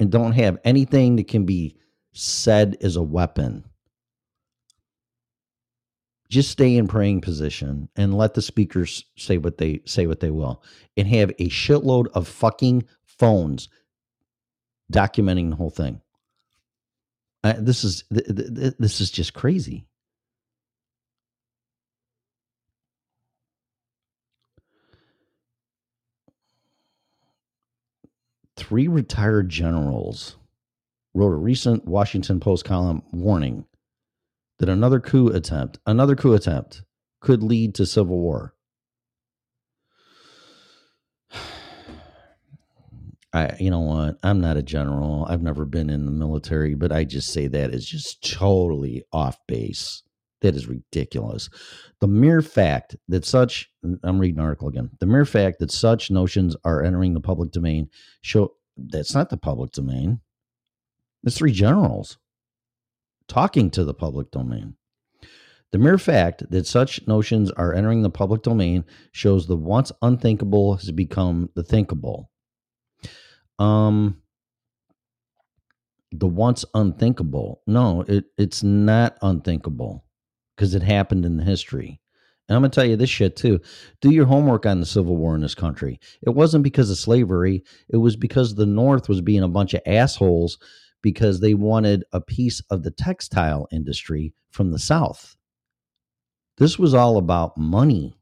and don't have anything that can be said as a weapon. just stay in praying position and let the speakers say what they say what they will and have a shitload of fucking phones documenting the whole thing uh, this is th- th- th- this is just crazy three retired generals wrote a recent washington post column warning that another coup attempt, another coup attempt could lead to civil war. [sighs] I, you know what? I'm not a general. I've never been in the military, but I just say that is just totally off base. That is ridiculous. The mere fact that such, I'm reading an article again, the mere fact that such notions are entering the public domain show that's not the public domain. It's three generals talking to the public domain. The mere fact that such notions are entering the public domain shows the once unthinkable has become the thinkable. Um, the once unthinkable. No, it, it's not unthinkable because it happened in the history. And I'm going to tell you this shit too. Do your homework on the Civil War in this country. It wasn't because of slavery, it was because the North was being a bunch of assholes because they wanted a piece of the textile industry from the South. This was all about money.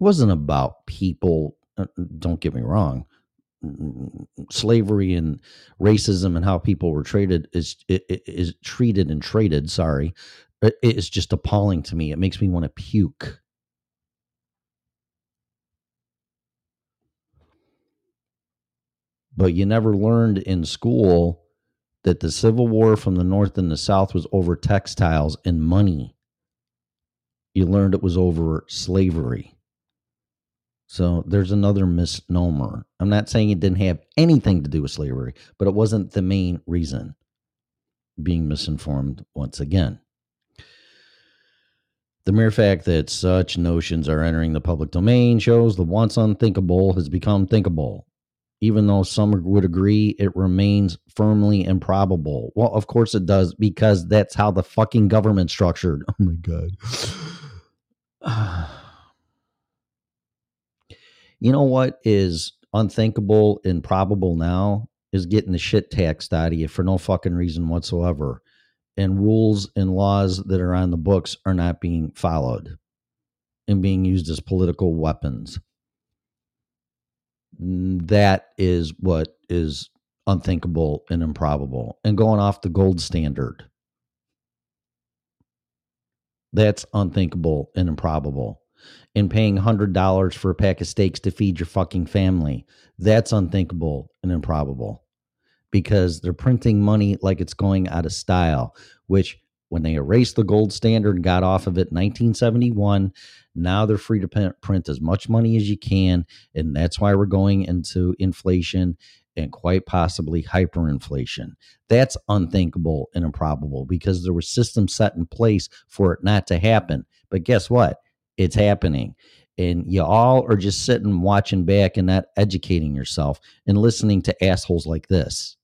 It wasn't about people. uh, Don't get me wrong. Slavery and racism and how people were treated is is treated and traded. Sorry, it's just appalling to me. It makes me want to puke. But you never learned in school that the Civil War from the North and the South was over textiles and money. You learned it was over slavery. So there's another misnomer. I'm not saying it didn't have anything to do with slavery, but it wasn't the main reason. Being misinformed once again. The mere fact that such notions are entering the public domain shows the once unthinkable has become thinkable even though some would agree it remains firmly improbable. Well, of course it does, because that's how the fucking government's structured. [laughs] Oh my God. [sighs] you know what is unthinkable and probable now is getting the shit taxed out of you for no fucking reason whatsoever. And rules and laws that are on the books are not being followed and being used as political weapons. That is what is unthinkable and improbable and going off the gold standard. That's unthinkable and improbable. And paying $100 for a pack of steaks to feed your fucking family. That's unthinkable and improbable because they're printing money like it's going out of style which when they erased the gold standard and got off of it in 1971 now they're free to print as much money as you can. And that's why we're going into inflation and quite possibly hyperinflation. That's unthinkable and improbable because there were systems set in place for it not to happen. But guess what? It's happening. And you all are just sitting watching back and not educating yourself and listening to assholes like this.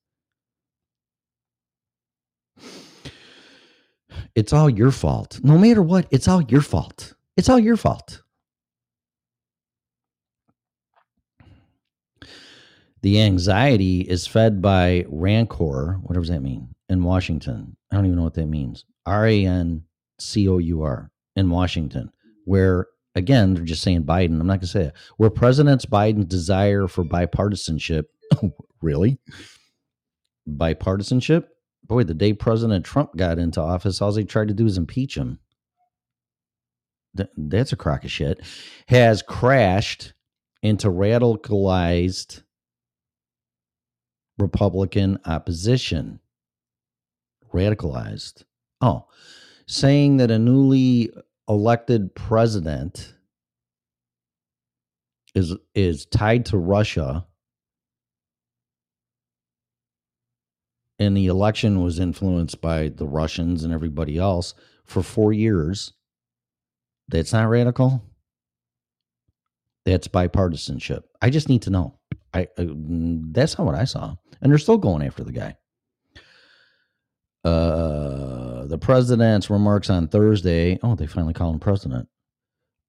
It's all your fault. No matter what, it's all your fault. It's all your fault. The anxiety is fed by Rancor, whatever does that mean, in Washington. I don't even know what that means. R A N C O U R in Washington, where again, they're just saying Biden. I'm not going to say it. Where President Biden's desire for bipartisanship, [laughs] really? Bipartisanship? Boy, the day President Trump got into office, all he tried to do is impeach him that's a crock of shit, has crashed into radicalized Republican opposition. Radicalized. Oh, saying that a newly elected president is is tied to Russia and the election was influenced by the Russians and everybody else for 4 years that's not radical. That's bipartisanship. I just need to know. I, I that's not what I saw, and they're still going after the guy. Uh, the president's remarks on Thursday. Oh, they finally call him president.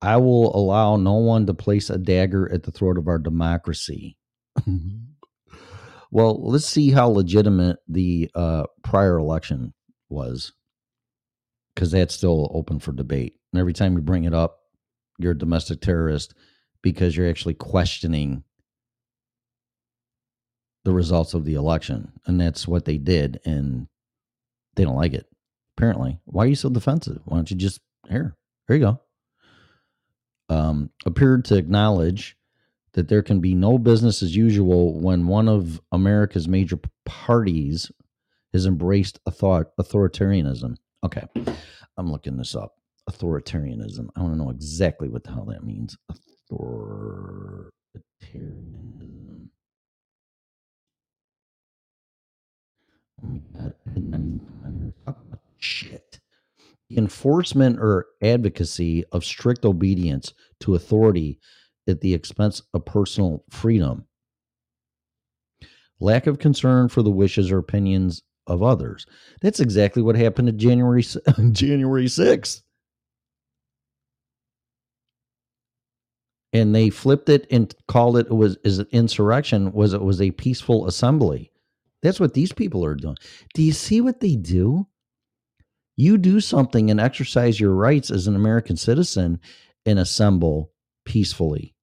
I will allow no one to place a dagger at the throat of our democracy. Well, let's see how legitimate the uh, prior election was, because that's still open for debate. And every time you bring it up, you're a domestic terrorist because you're actually questioning the results of the election. And that's what they did. And they don't like it, apparently. Why are you so defensive? Why don't you just, here, here you go. Um, appeared to acknowledge that there can be no business as usual when one of America's major parties has embraced a thought authoritarianism. Okay, I'm looking this up. Authoritarianism. I want to know exactly what the hell that means. Authoritarianism. Oh shit. The enforcement or advocacy of strict obedience to authority at the expense of personal freedom. Lack of concern for the wishes or opinions of others. That's exactly what happened at January [laughs] January 6th. And they flipped it and called it, it was is it insurrection was it was a peaceful assembly. That's what these people are doing. Do you see what they do? You do something and exercise your rights as an American citizen and assemble peacefully.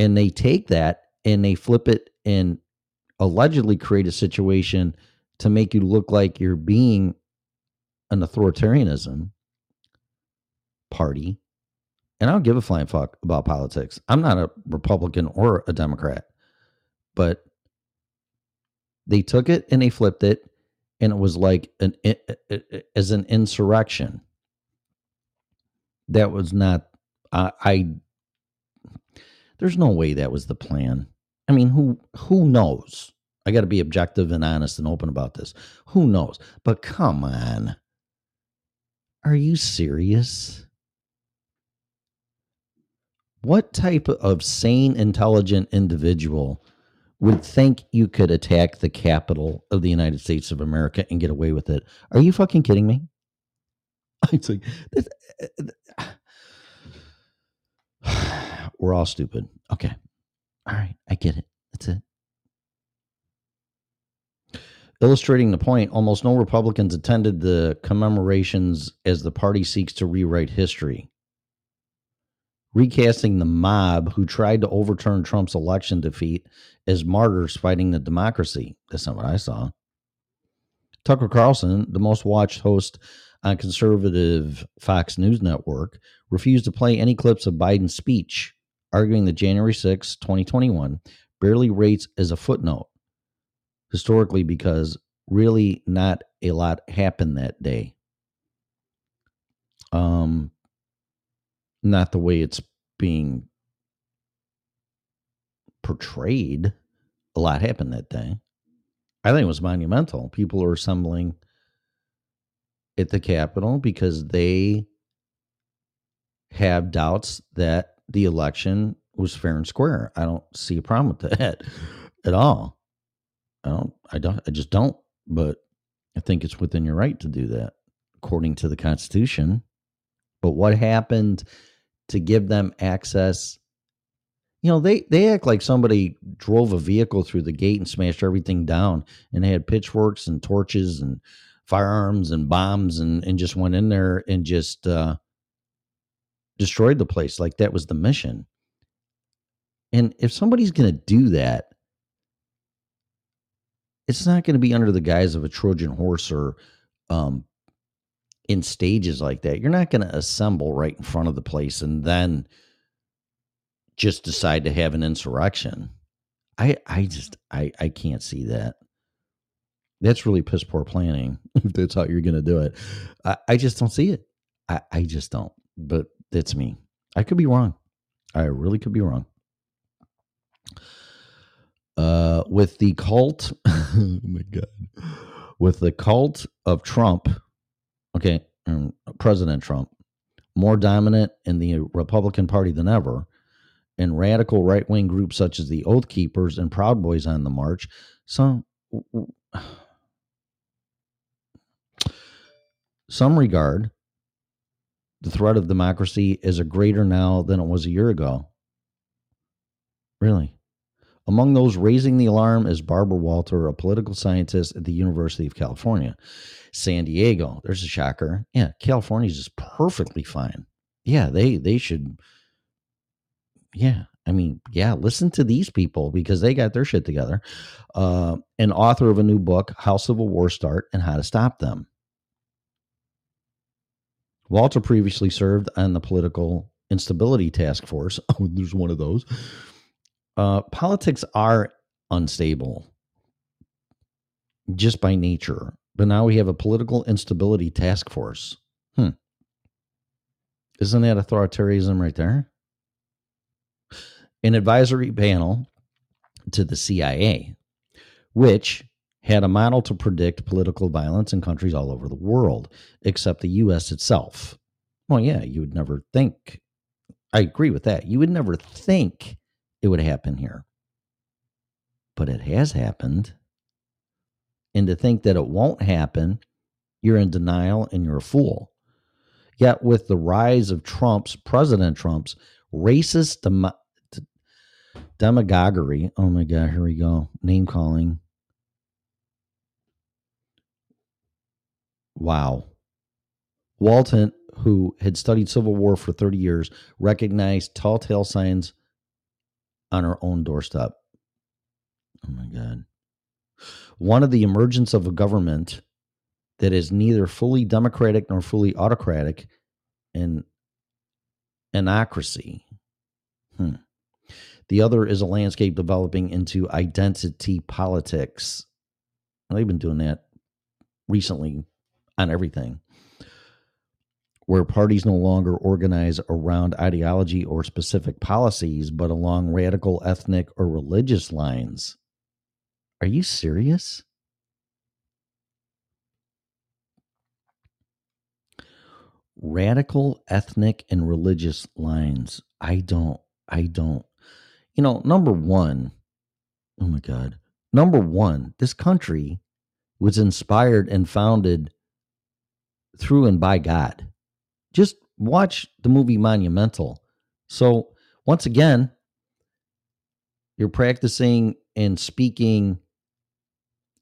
And they take that and they flip it and allegedly create a situation to make you look like you're being an authoritarianism party. And I don't give a flying fuck about politics. I'm not a Republican or a Democrat. But they took it and they flipped it and it was like an as an insurrection that was not I, I there's no way that was the plan i mean who who knows i got to be objective and honest and open about this who knows but come on are you serious what type of sane intelligent individual would think you could attack the capital of the United States of America and get away with it. Are you fucking kidding me? It's like we're all stupid. Okay. All right, I get it. That's it. Illustrating the point, almost no Republicans attended the commemorations as the party seeks to rewrite history recasting the mob who tried to overturn Trump's election defeat as martyrs fighting the democracy. That's not what I saw. Tucker Carlson, the most watched host on conservative Fox News Network, refused to play any clips of Biden's speech, arguing that January 6, 2021, barely rates as a footnote historically because really not a lot happened that day. Um, not the way it's being portrayed. A lot happened that day. I think it was monumental. People are assembling at the Capitol because they have doubts that the election was fair and square. I don't see a problem with that [laughs] at all. I don't I don't I just don't, but I think it's within your right to do that according to the Constitution. But what happened to give them access. You know, they they act like somebody drove a vehicle through the gate and smashed everything down and had pitchforks and torches and firearms and bombs and, and just went in there and just uh, destroyed the place like that was the mission. And if somebody's going to do that, it's not going to be under the guise of a Trojan horse or um, in stages like that. You're not going to assemble right in front of the place and then just decide to have an insurrection. I I just I I can't see that. That's really piss poor planning [laughs] if that's how you're going to do it. I, I just don't see it. I, I just don't. But that's me. I could be wrong. I really could be wrong. Uh, with the cult, [laughs] oh my god, with the cult of Trump okay, um, President Trump, more dominant in the Republican Party than ever, and radical right wing groups such as the Oath Keepers and Proud Boys on the march. So, [sighs] some regard, the threat of democracy is a greater now than it was a year ago. Really. Among those raising the alarm is Barbara Walter, a political scientist at the University of California, San Diego. There's a shocker. Yeah, California's just perfectly fine. Yeah, they they should. Yeah, I mean, yeah, listen to these people because they got their shit together. Uh, an author of a new book, How Civil War Start and How to Stop Them. Walter previously served on the Political Instability Task Force. [laughs] Oh, there's one of those. Uh, politics are unstable just by nature, but now we have a political instability task force. Hmm. Isn't that authoritarianism right there? An advisory panel to the CIA, which had a model to predict political violence in countries all over the world, except the U.S. itself. Well, yeah, you would never think. I agree with that. You would never think it would happen here. But it has happened. And to think that it won't happen, you're in denial and you're a fool. Yet, with the rise of Trump's, President Trump's racist dem- demagoguery, oh my God, here we go, name calling. Wow. Walton, who had studied Civil War for 30 years, recognized telltale signs on her own doorstep. Oh my God. One of the emergence of a government that is neither fully democratic nor fully autocratic and anocracy. Hmm. The other is a landscape developing into identity politics. They've been doing that recently on everything where parties no longer organize around ideology or specific policies, but along radical ethnic or religious lines. Are you serious? Radical ethnic and religious lines. I don't, I don't. You know, number one, oh my God. Number one, this country was inspired and founded through and by God just watch the movie Monumental. So, once again, you're practicing and speaking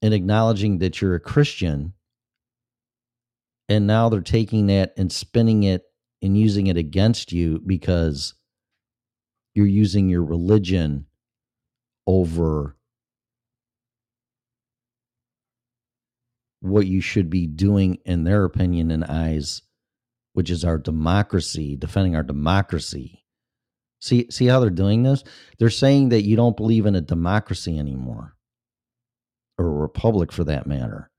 and acknowledging that you're a Christian. And now they're taking that and spinning it and using it against you because you're using your religion over what you should be doing, in their opinion and eyes which is our democracy, defending our democracy. See, see how they're doing this? They're saying that you don't believe in a democracy anymore, or a republic for that matter.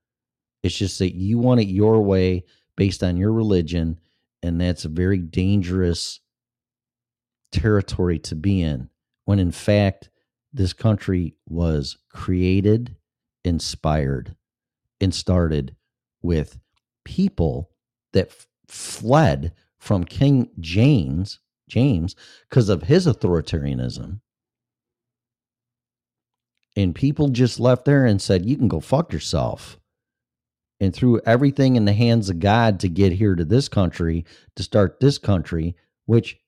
It's just that you want it your way based on your religion, and that's a very dangerous territory to be in. When in fact, this country was created, inspired, and started with people that fled from King James, James, because of his authoritarianism. And people just left there and said, You can go fuck yourself. And threw everything in the hands of God to get here to this country, to start this country, which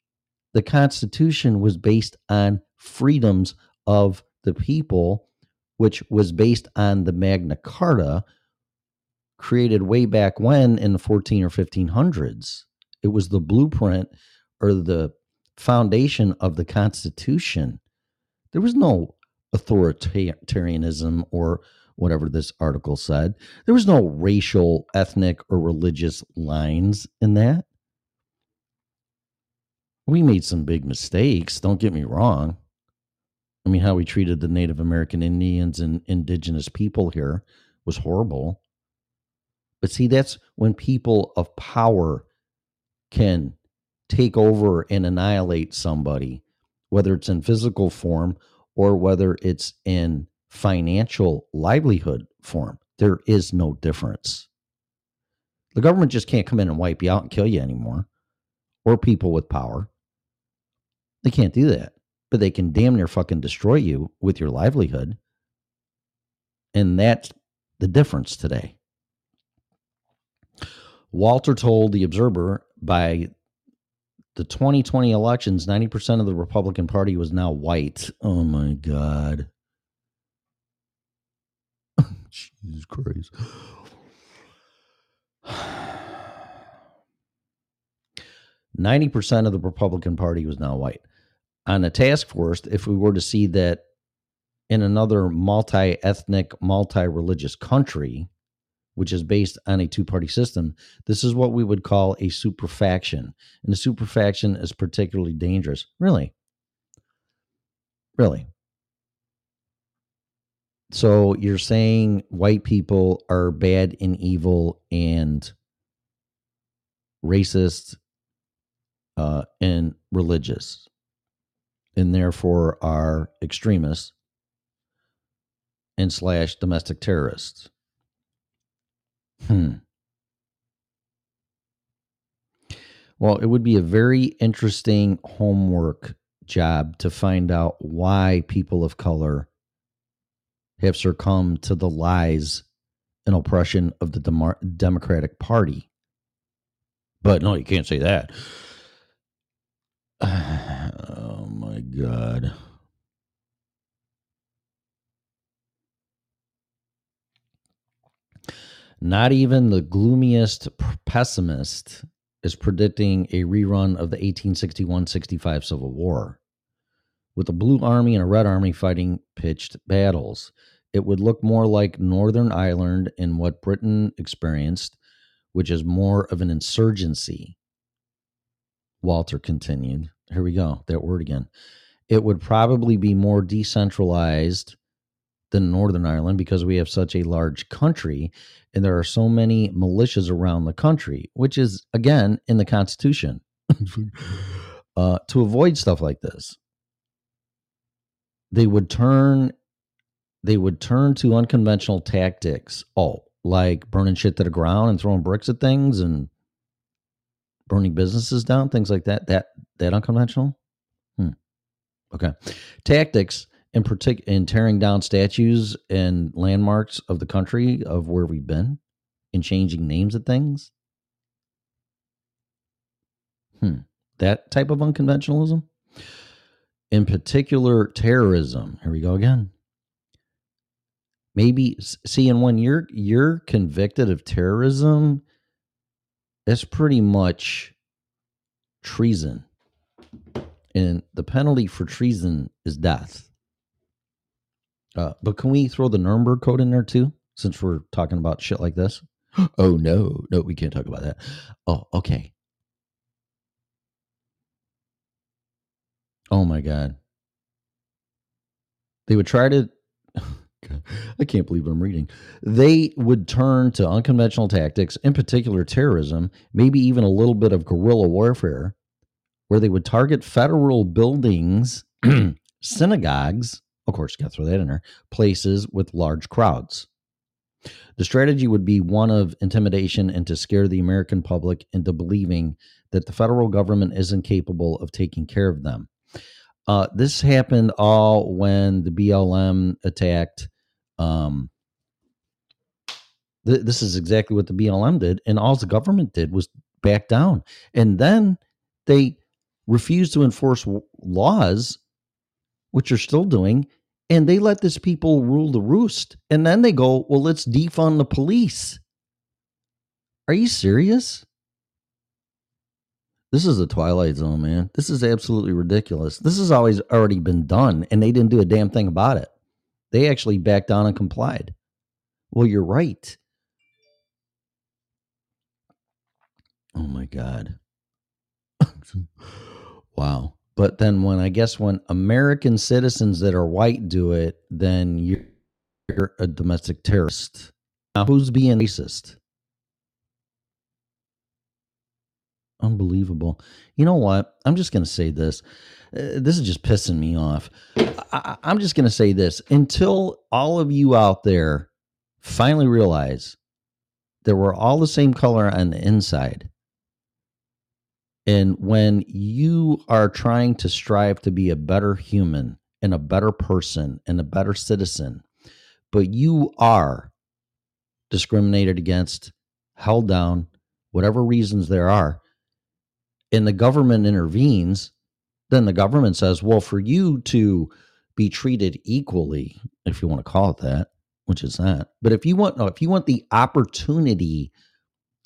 the Constitution was based on freedoms of the people, which was based on the Magna Carta, created way back when in the 14 or 1500s. It was the blueprint or the foundation of the Constitution. There was no authoritarianism or whatever this article said. There was no racial, ethnic, or religious lines in that. We made some big mistakes, don't get me wrong. I mean, how we treated the Native American Indians and indigenous people here was horrible. But see, that's when people of power can take over and annihilate somebody, whether it's in physical form or whether it's in financial livelihood form. There is no difference. The government just can't come in and wipe you out and kill you anymore, or people with power. They can't do that, but they can damn near fucking destroy you with your livelihood. And that's the difference today. Walter told the Observer by the 2020 elections, 90% of the Republican Party was now white. Oh my God. [laughs] Jesus Christ. [sighs] Ninety percent of the Republican Party was now white. On a task force, if we were to see that in another multi-ethnic, multi-religious country, which is based on a two-party system, this is what we would call a superfaction. And a superfaction is particularly dangerous. Really? Really? So you're saying white people are bad and evil and racist uh, and religious, and therefore are extremists and slash domestic terrorists. Hmm. Well, it would be a very interesting homework job to find out why people of color have succumbed to the lies and oppression of the Demo- Democratic Party. But no, you can't say that. [sighs] Oh my God. Not even the gloomiest pessimist is predicting a rerun of the 1861 65 Civil War. With a blue army and a red army fighting pitched battles, it would look more like Northern Ireland in what Britain experienced, which is more of an insurgency. Walter continued. Here we go, that word again. It would probably be more decentralized than Northern Ireland because we have such a large country and there are so many militias around the country, which is, again, in the Constitution. [laughs] uh, to avoid stuff like this, they would turn they would turn to unconventional tactics. Oh, like burning shit to the ground and throwing bricks at things and burning businesses down, things like that. That that unconventional. Hmm. Okay, tactics in particular in tearing down statues and landmarks of the country of where we've been, and changing names of things. Hmm. That type of unconventionalism. In particular, terrorism. Here we go again maybe see and when you're you're convicted of terrorism that's pretty much treason and the penalty for treason is death uh, but can we throw the nuremberg code in there too since we're talking about shit like this? [gasps] Oh no. No we can't talk about that. Oh okay. Oh my god. They would try to [laughs] I can't believe I'm reading. They would turn to unconventional tactics, in particular terrorism, maybe even a little bit of guerrilla warfare, where they would target federal buildings, [clears throat] synagogues, of course, got to throw that in there, places with large crowds. The strategy would be one of intimidation and to scare the American public into believing that the federal government isn't capable of taking care of them. Uh, this happened all when the BLM attacked um, th- this is exactly what the BLM did, and all the government did was back down, and then they refused to enforce w- laws, which are still doing, and they let this people rule the roost, and then they go, well, let's defund the police. Are you serious? This is the Twilight Zone, man. This is absolutely ridiculous. This has always already been done, and they didn't do a damn thing about it. They actually backed down and complied. Well, you're right. Oh my God. [laughs] wow. But then when I guess when American citizens that are white do it, then you're, you're a domestic terrorist. Now, who's being racist? Unbelievable. You know what? I'm just going to say this. Uh, this is just pissing me off. I, I'm just going to say this until all of you out there finally realize that we're all the same color on the inside. And when you are trying to strive to be a better human and a better person and a better citizen, but you are discriminated against, held down, whatever reasons there are, and the government intervenes, then the government says, well, for you to be treated equally, if you want to call it that, which is that. but if you want, if you want the opportunity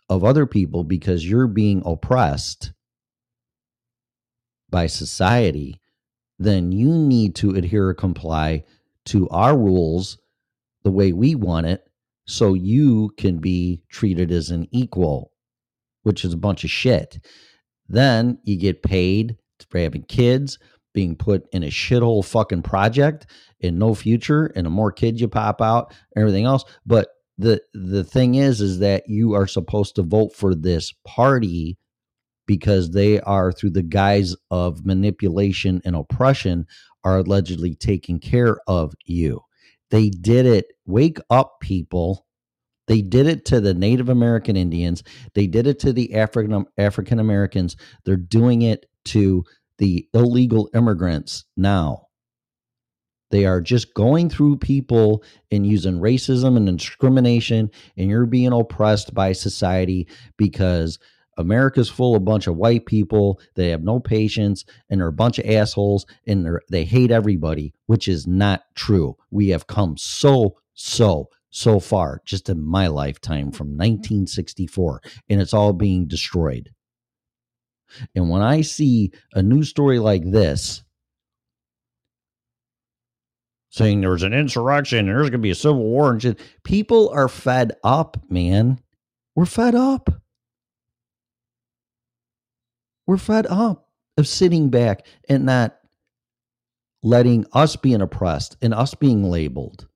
of other people because you're being oppressed by society, then you need to adhere or comply to our rules the way we want it so you can be treated as an equal, which is a bunch of shit. Then you get paid for having kids, being put in a shithole fucking project and no future, and the more kids you pop out, everything else. But the the thing is, is that you are supposed to vote for this party because they are through the guise of manipulation and oppression are allegedly taking care of you. They did it. Wake up, people. They did it to the Native American Indians. They did it to the African African Americans. They're doing it to the illegal immigrants now. They are just going through people and using racism and discrimination, and you're being oppressed by society because America's full of a bunch of white people. They have no patience and they're a bunch of assholes and they they hate everybody, which is not true. We have come so, so, so far just in my lifetime from mm-hmm. 1964, and it's all being destroyed. And when I see a news story like this, saying there's an insurrection and there's going to be a civil war and shit, people are fed up, man. We're fed up. We're fed up of sitting back and not letting us being oppressed and us being labeled.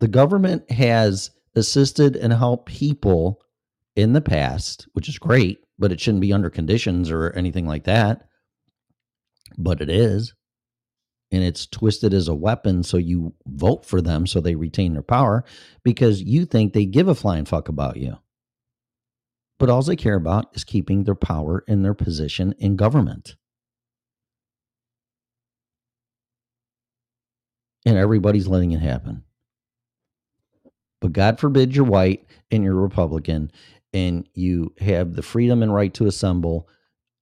The government has assisted and helped people in the past, which is great, but it shouldn't be under conditions or anything like that. But it is. And it's twisted as a weapon so you vote for them so they retain their power because you think they give a flying fuck about you. But all they care about is keeping their power and their position in government. And everybody's letting it happen. But God forbid you're white and you're Republican and you have the freedom and right to assemble.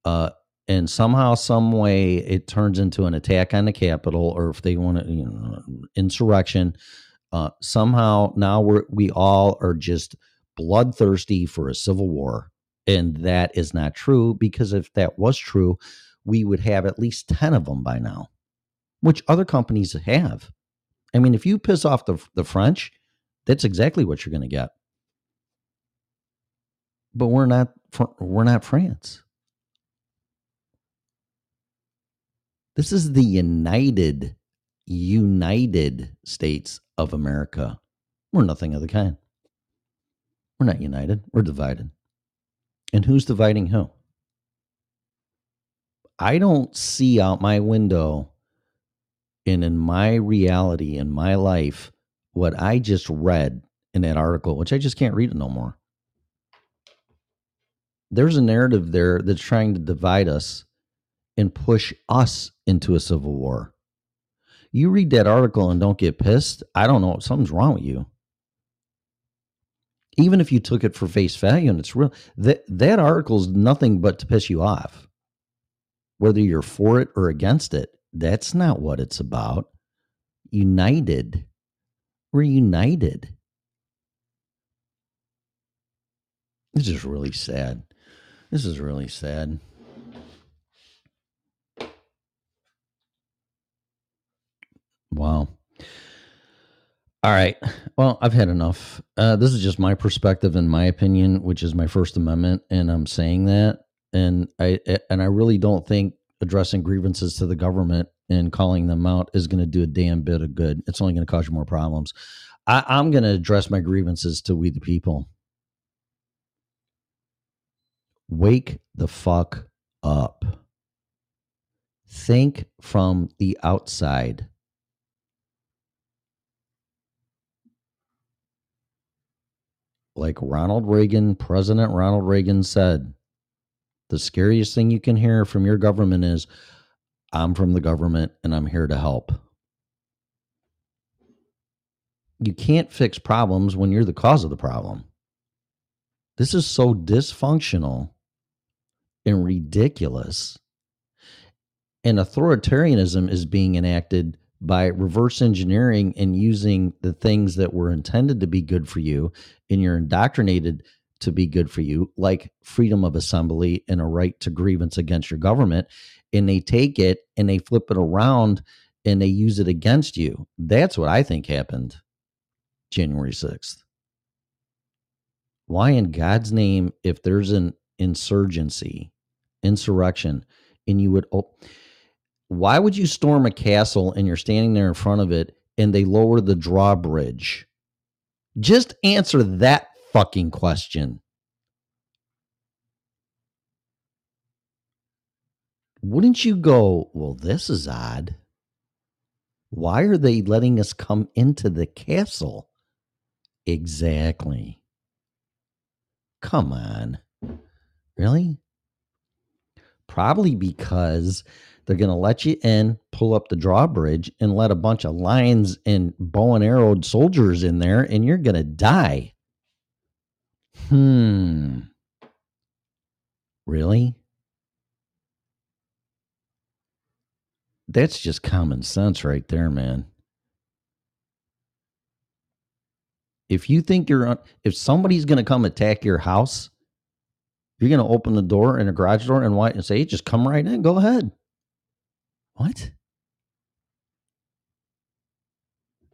Uh, and somehow, some way, it turns into an attack on the Capitol, or if they want to, you know, insurrection. Uh, somehow, now we're we all are just bloodthirsty for a civil war. And that is not true because if that was true, we would have at least 10 of them by now, which other companies have. I mean, if you piss off the, the French, that's exactly what you're going to get. But we're not we're not France. This is the United United States of America. We're nothing of the kind. We're not united, we're divided. And who's dividing who? I don't see out my window and in my reality, in my life, what I just read in that article, which I just can't read it no more. There's a narrative there that's trying to divide us and push us into a civil war. You read that article and don't get pissed. I don't know. Something's wrong with you even if you took it for face value and it's real, that that article is nothing but to piss you off. Whether you're for it or against it, that's not what it's about. United. We're united. This is really sad. This is really sad. Wow. All right. Well, I've had enough. Uh, this is just my perspective and my opinion, which is my First Amendment, and I'm saying that. And I and I really don't think addressing grievances to the government and calling them out is going to do a damn bit of good. It's only going to cause you more problems. I, I'm going to address my grievances to we the people. Wake the fuck up. Think from the outside like Ronald Reagan, President Ronald Reagan said, the scariest thing you can hear from your government is, I'm from the government and I'm here to help. You can't fix problems when you're the cause of the problem. This is so dysfunctional and ridiculous. And authoritarianism is being enacted by reverse engineering and using the things that were intended to be good for you and you're indoctrinated to be good for you, like freedom of assembly and a right to grievance against your government. And they take it and they flip it around and they use it against you. That's what I think happened January 6th. Why, in God's name, if there's an insurgency, insurrection, and you would, why would you storm a castle and you're standing there in front of it and they lower the drawbridge? Just answer that fucking question. Wouldn't you go, well, this is odd. Why are they letting us come into the castle? Exactly. Come on. Really? Probably because they're going to let you in, pull up the drawbridge, and let a bunch of lions and bow and arrowed soldiers in there, and you're going to die. Hmm. Really? That's just common sense right there, man. If you think you're on, if somebody's going to come attack your house, you're going to open the door in a garage door and white and say, hey, just come right in, go ahead. What?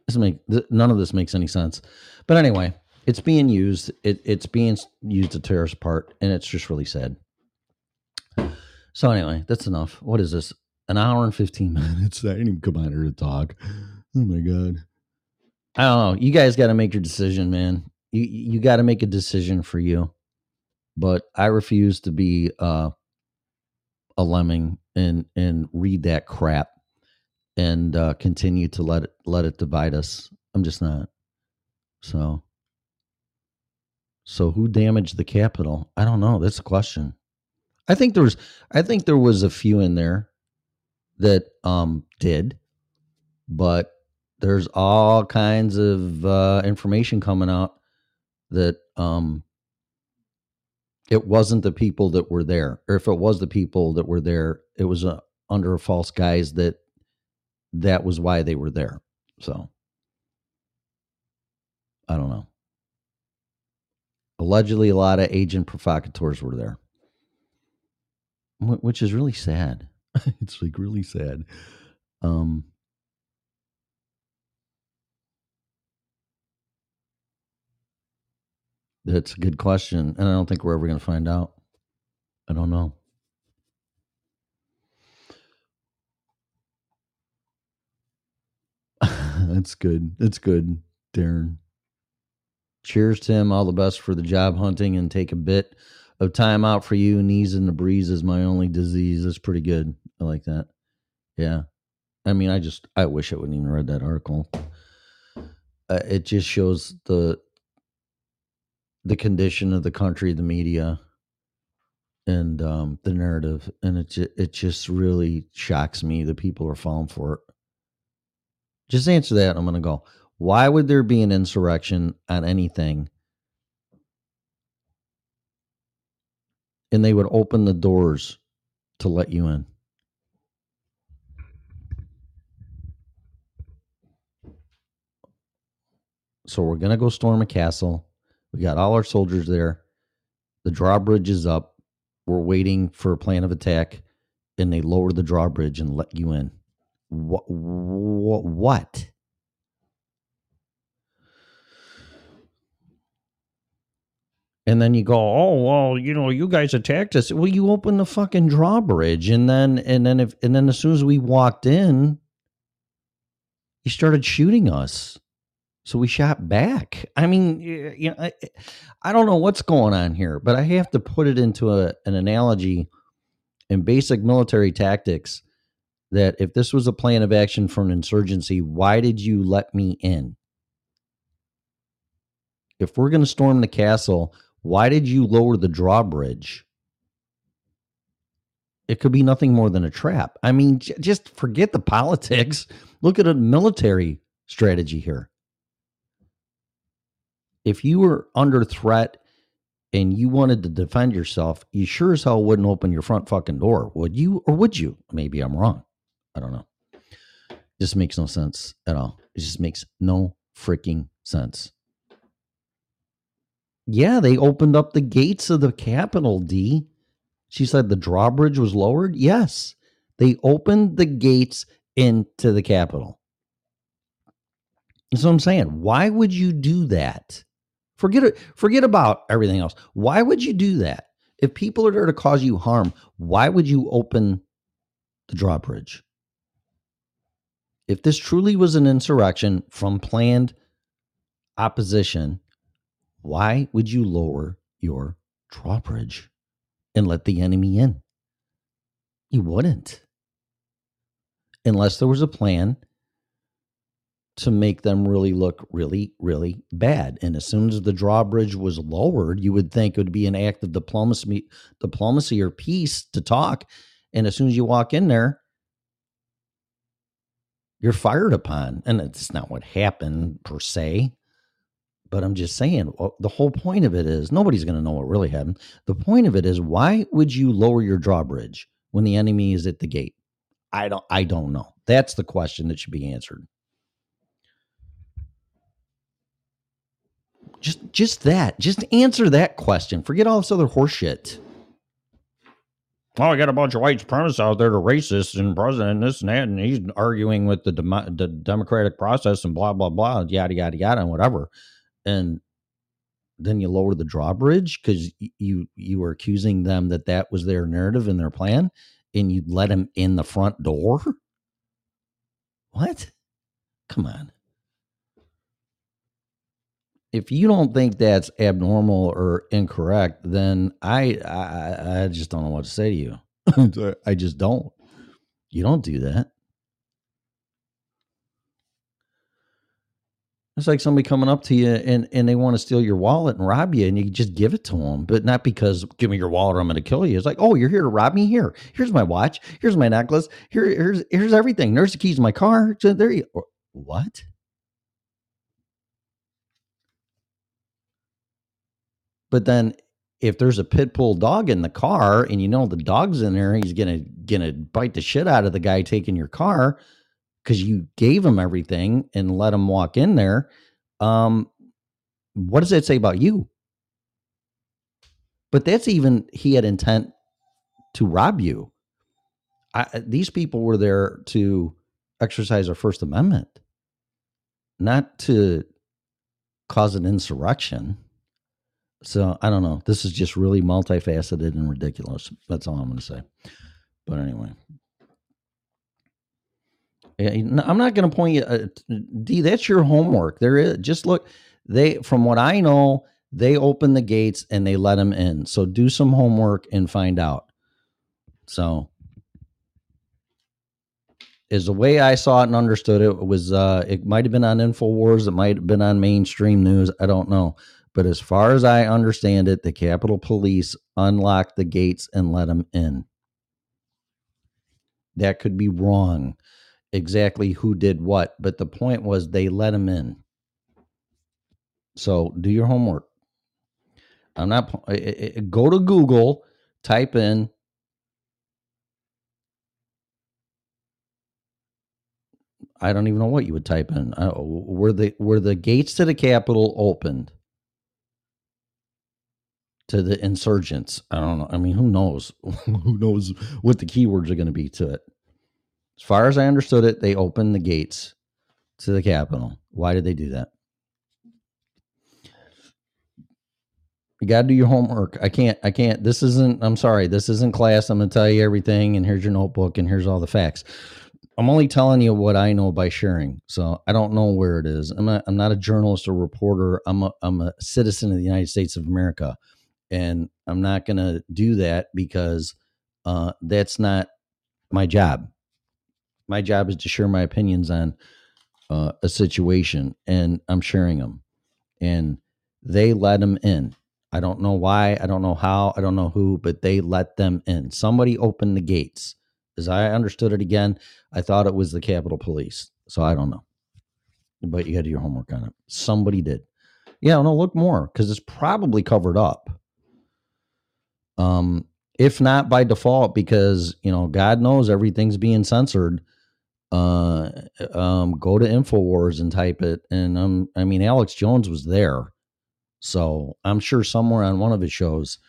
This make none of this makes any sense. But anyway, it's being used. It, it's being used to tear us apart, and it's just really sad. So anyway, that's enough. What is this? An hour and fifteen [laughs] minutes. I didn't even come out here to talk. Oh my god. I don't know. You guys got to make your decision, man. You you got to make a decision for you. But I refuse to be uh, a lemming and and read that crap and uh, continue to let it let it divide us. I'm just not. So. So who damaged the Capitol? I don't know. That's a question. I think there was I think there was a few in there that um did, but there's all kinds of uh, information coming out that um it wasn't the people that were there or if it was the people that were there it was uh, under a false guise that that was why they were there so. I don't know. Allegedly a lot of agent provocateurs were there. Which is really sad. [laughs] It's like really sad. Um That's a good question. And I don't think we're ever going to find out. I don't know. [laughs] That's good. That's good, Darren. Cheers, Tim. All the best for the job hunting and take a bit of time out for you. Knees in the breeze is my only disease. That's pretty good. I like that. Yeah. I mean, I just, I wish I wouldn't even read that article. Uh, it just shows the the condition of the country, the media, and um, the narrative, and it it just really shocks me that people are falling for it. Just answer that. I'm going to go. Why would there be an insurrection on anything? And they would open the doors to let you in. So we're going to go storm a castle we got all our soldiers there. The drawbridge is up. We're waiting for a plan of attack, and they lower the drawbridge and let you in. What? What? what? And then you go, oh well, you know, you guys attacked us. Well, you open the fucking drawbridge, and then and then if and then as soon as we walked in, you started shooting us. So we shot back. I mean, you know, I, I don't know what's going on here, but I have to put it into a, an analogy in basic military tactics that if this was a plan of action for an insurgency, why did you let me in? If we're going to storm the castle, why did you lower the drawbridge? It could be nothing more than a trap. I mean, j- just forget the politics. Look at a military strategy here if you were under threat and you wanted to defend yourself, you sure as hell wouldn't open your front fucking door, would you? Or would you? Maybe I'm wrong. I don't know. This makes no sense at all. It just makes no freaking sense. Yeah, they opened up the gates of the Capitol, D. She said the drawbridge was lowered. Yes, they opened the gates into the Capitol. That's what I'm saying. Why would you do that? Forget it. Forget about everything else. Why would you do that? If people are there to cause you harm, why would you open the drawbridge? If this truly was an insurrection from planned opposition, why would you lower your drawbridge and let the enemy in? You wouldn't. Unless there was a plan to make them really look really, really bad. And as soon as the drawbridge was lowered, you would think it would be an act of diplomacy, diplomacy or peace to talk. And as soon as you walk in there, you're fired upon. And it's not what happened per se. But I'm just saying, uh, the whole point of it is nobody's going to know what really happened. The point of it is, why would you lower your drawbridge when the enemy is at the gate? I don't. I don't know. That's the question that should be answered. Just, just that. Just answer that question. Forget all this other horseshit. Oh, I got a bunch of white supremacists out there, the racists and president and this and that, and he's arguing with the, demo- the democratic process and blah blah blah, yada yada yada, and whatever. And then you lower the drawbridge because you you were accusing them that that was their narrative and their plan, and you let them in the front door. What? Come on if you don't think that's abnormal or incorrect, then I I, I just don't know what to say to you. [laughs] I just don't. You don't do that. It's like somebody coming up to you and, and they want to steal your wallet and rob you, and you just give it to them, but not because give me your wallet or I'm going to kill you. It's like, oh, you're here to rob me. Here, here's my watch. Here's my necklace. Here, here's here's everything. There's the keys to my car. So there you. What? But then if there's a pit bull dog in the car and you know the dog's in there, he's gonna gonna bite the shit out of the guy taking your car because you gave him everything and let him walk in there. Um, what does that say about you? But that's even he had intent to rob you. I, these people were there to exercise their First Amendment, not to cause an insurrection. So I don't know. This is just really multifaceted and ridiculous. That's all I'm going to say. But anyway, I'm not going to point you. Uh, D, that's your homework. There is just look. They, from what I know, they open the gates and they let them in. So do some homework and find out. So is the way I saw it and understood it, it was uh it might have been on Infowars, it might have been on mainstream news. I don't know. But as far as I understand it, the Capitol Police unlocked the gates and let them in. That could be wrong exactly who did what, but the point was they let them in. So do your homework. I'm not go to Google, type in I don't even know what you would type in. Uh, were the were the gates to the Capitol opened? To the insurgents. I don't know. I mean, who knows? [laughs] who knows what the keywords are going to be to it? As far as I understood it, they opened the gates to the Capitol. Why did they do that? You got to do your homework. I can't, I can't. This isn't, I'm sorry, this isn't class. I'm going to tell you everything, and here's your notebook, and here's all the facts. I'm only telling you what I know by sharing. So I don't know where it is. I'm not, I'm not a journalist or reporter. I'm a, I'm a citizen of the United States of America and I'm not going to do that because uh, that's not my job. My job is to share my opinions on uh, a situation, and I'm sharing them. And they let them in. I don't know why. I don't know how. I don't know who, but they let them in. Somebody opened the gates. As I understood it again, I thought it was the Capitol Police. So I don't know. But you got to do your homework on it. Somebody did. Yeah, no, look more because it's probably covered up Um, if not by default, because you know, God knows everything's being censored. Uh, um, go to Infowars and type it, and um, I mean, Alex Jones was there, so I'm sure somewhere on one of his shows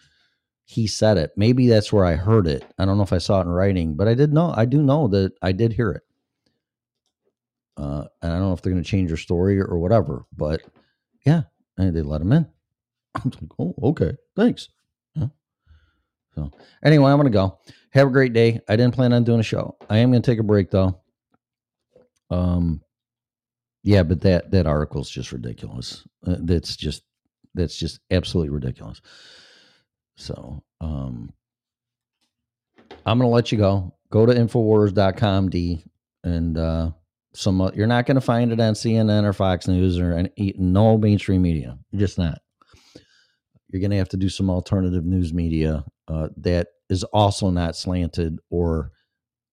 he said it. Maybe that's where I heard it. I don't know if I saw it in writing, but I did know. I do know that I did hear it. Uh, and I don't know if they're going to change their story or whatever, but yeah, and they let him in. [laughs] I'm like, oh, okay, thanks. So anyway, I'm to go. Have a great day. I didn't plan on doing a show. I am to take a break though. Um, yeah, but that that article is just ridiculous. Uh, that's just that's just absolutely ridiculous. So, um, I'm to let you go. Go to infowars.com, D, and uh, some. uh, You're not to find it on CNN or Fox News or any, no mainstream media. You're just not. You're to have to do some alternative news media uh, that is also not slanted or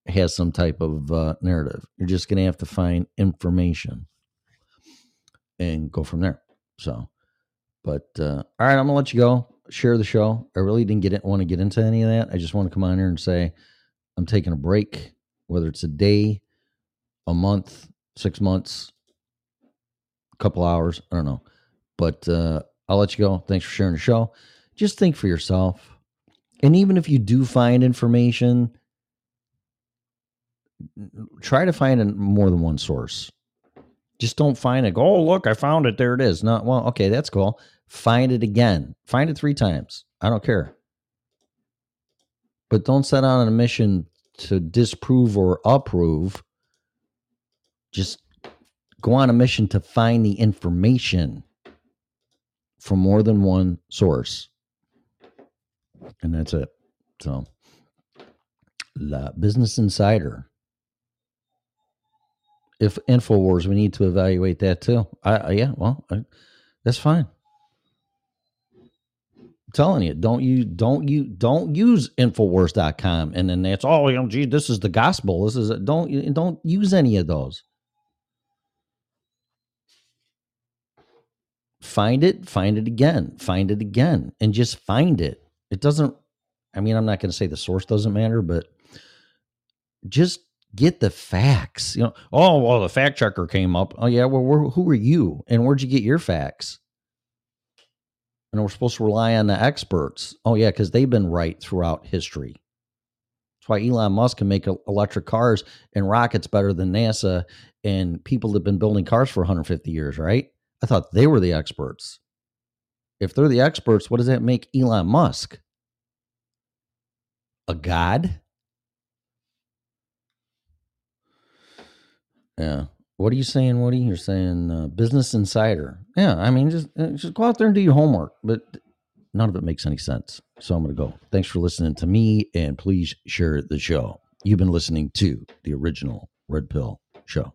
has some type of uh, narrative. You're just going to have to find information and go from there. So, but uh, all right, I'm gonna let you go. Share the show. I really didn't get it, want to get into any of that. I just want to come on here and say I'm taking a break, whether it's a day, a month, six months, a couple hours. I don't know, but uh, I'll let you go. Thanks for sharing the show. Just think for yourself, and even if you do find information, try to find more than one source. Just don't find it. Go, oh, look, I found it. There it is. Not well, okay, that's cool. Find it again. Find it three times. I don't care. But don't set out on a mission to disprove or approve. Just go on a mission to find the information from more than one source. And that's it. So, La Business Insider if Infowars, we need to evaluate that too. I, I yeah, well, I, that's fine. I'm telling you, don't you don't you don't use Infowars.com and then that's oh, you know, gee, this is the gospel. This is don't don't use any of those. Find it, find it again, find it again, and just find it. It doesn't. I mean, I'm not going to say the source doesn't matter, but just get the facts. You know, oh well, the fact checker came up. Oh yeah, well, who are you, and where'd you get your facts? And we're supposed to rely on the experts. Oh yeah, because they've been right throughout history. That's why Elon Musk can make electric cars and rockets better than NASA and people that have been building cars for 150 years. Right? I thought they were the experts. If they're the experts, what does that make Elon Musk? A god? Yeah. What are you saying, Woody? You're saying uh, Business Insider. Yeah, I mean, just uh, just go out there and do your homework, but none of it makes any sense. So I'm going to go. Thanks for listening to me, and please share the show. You've been listening to the original Red Pill Show.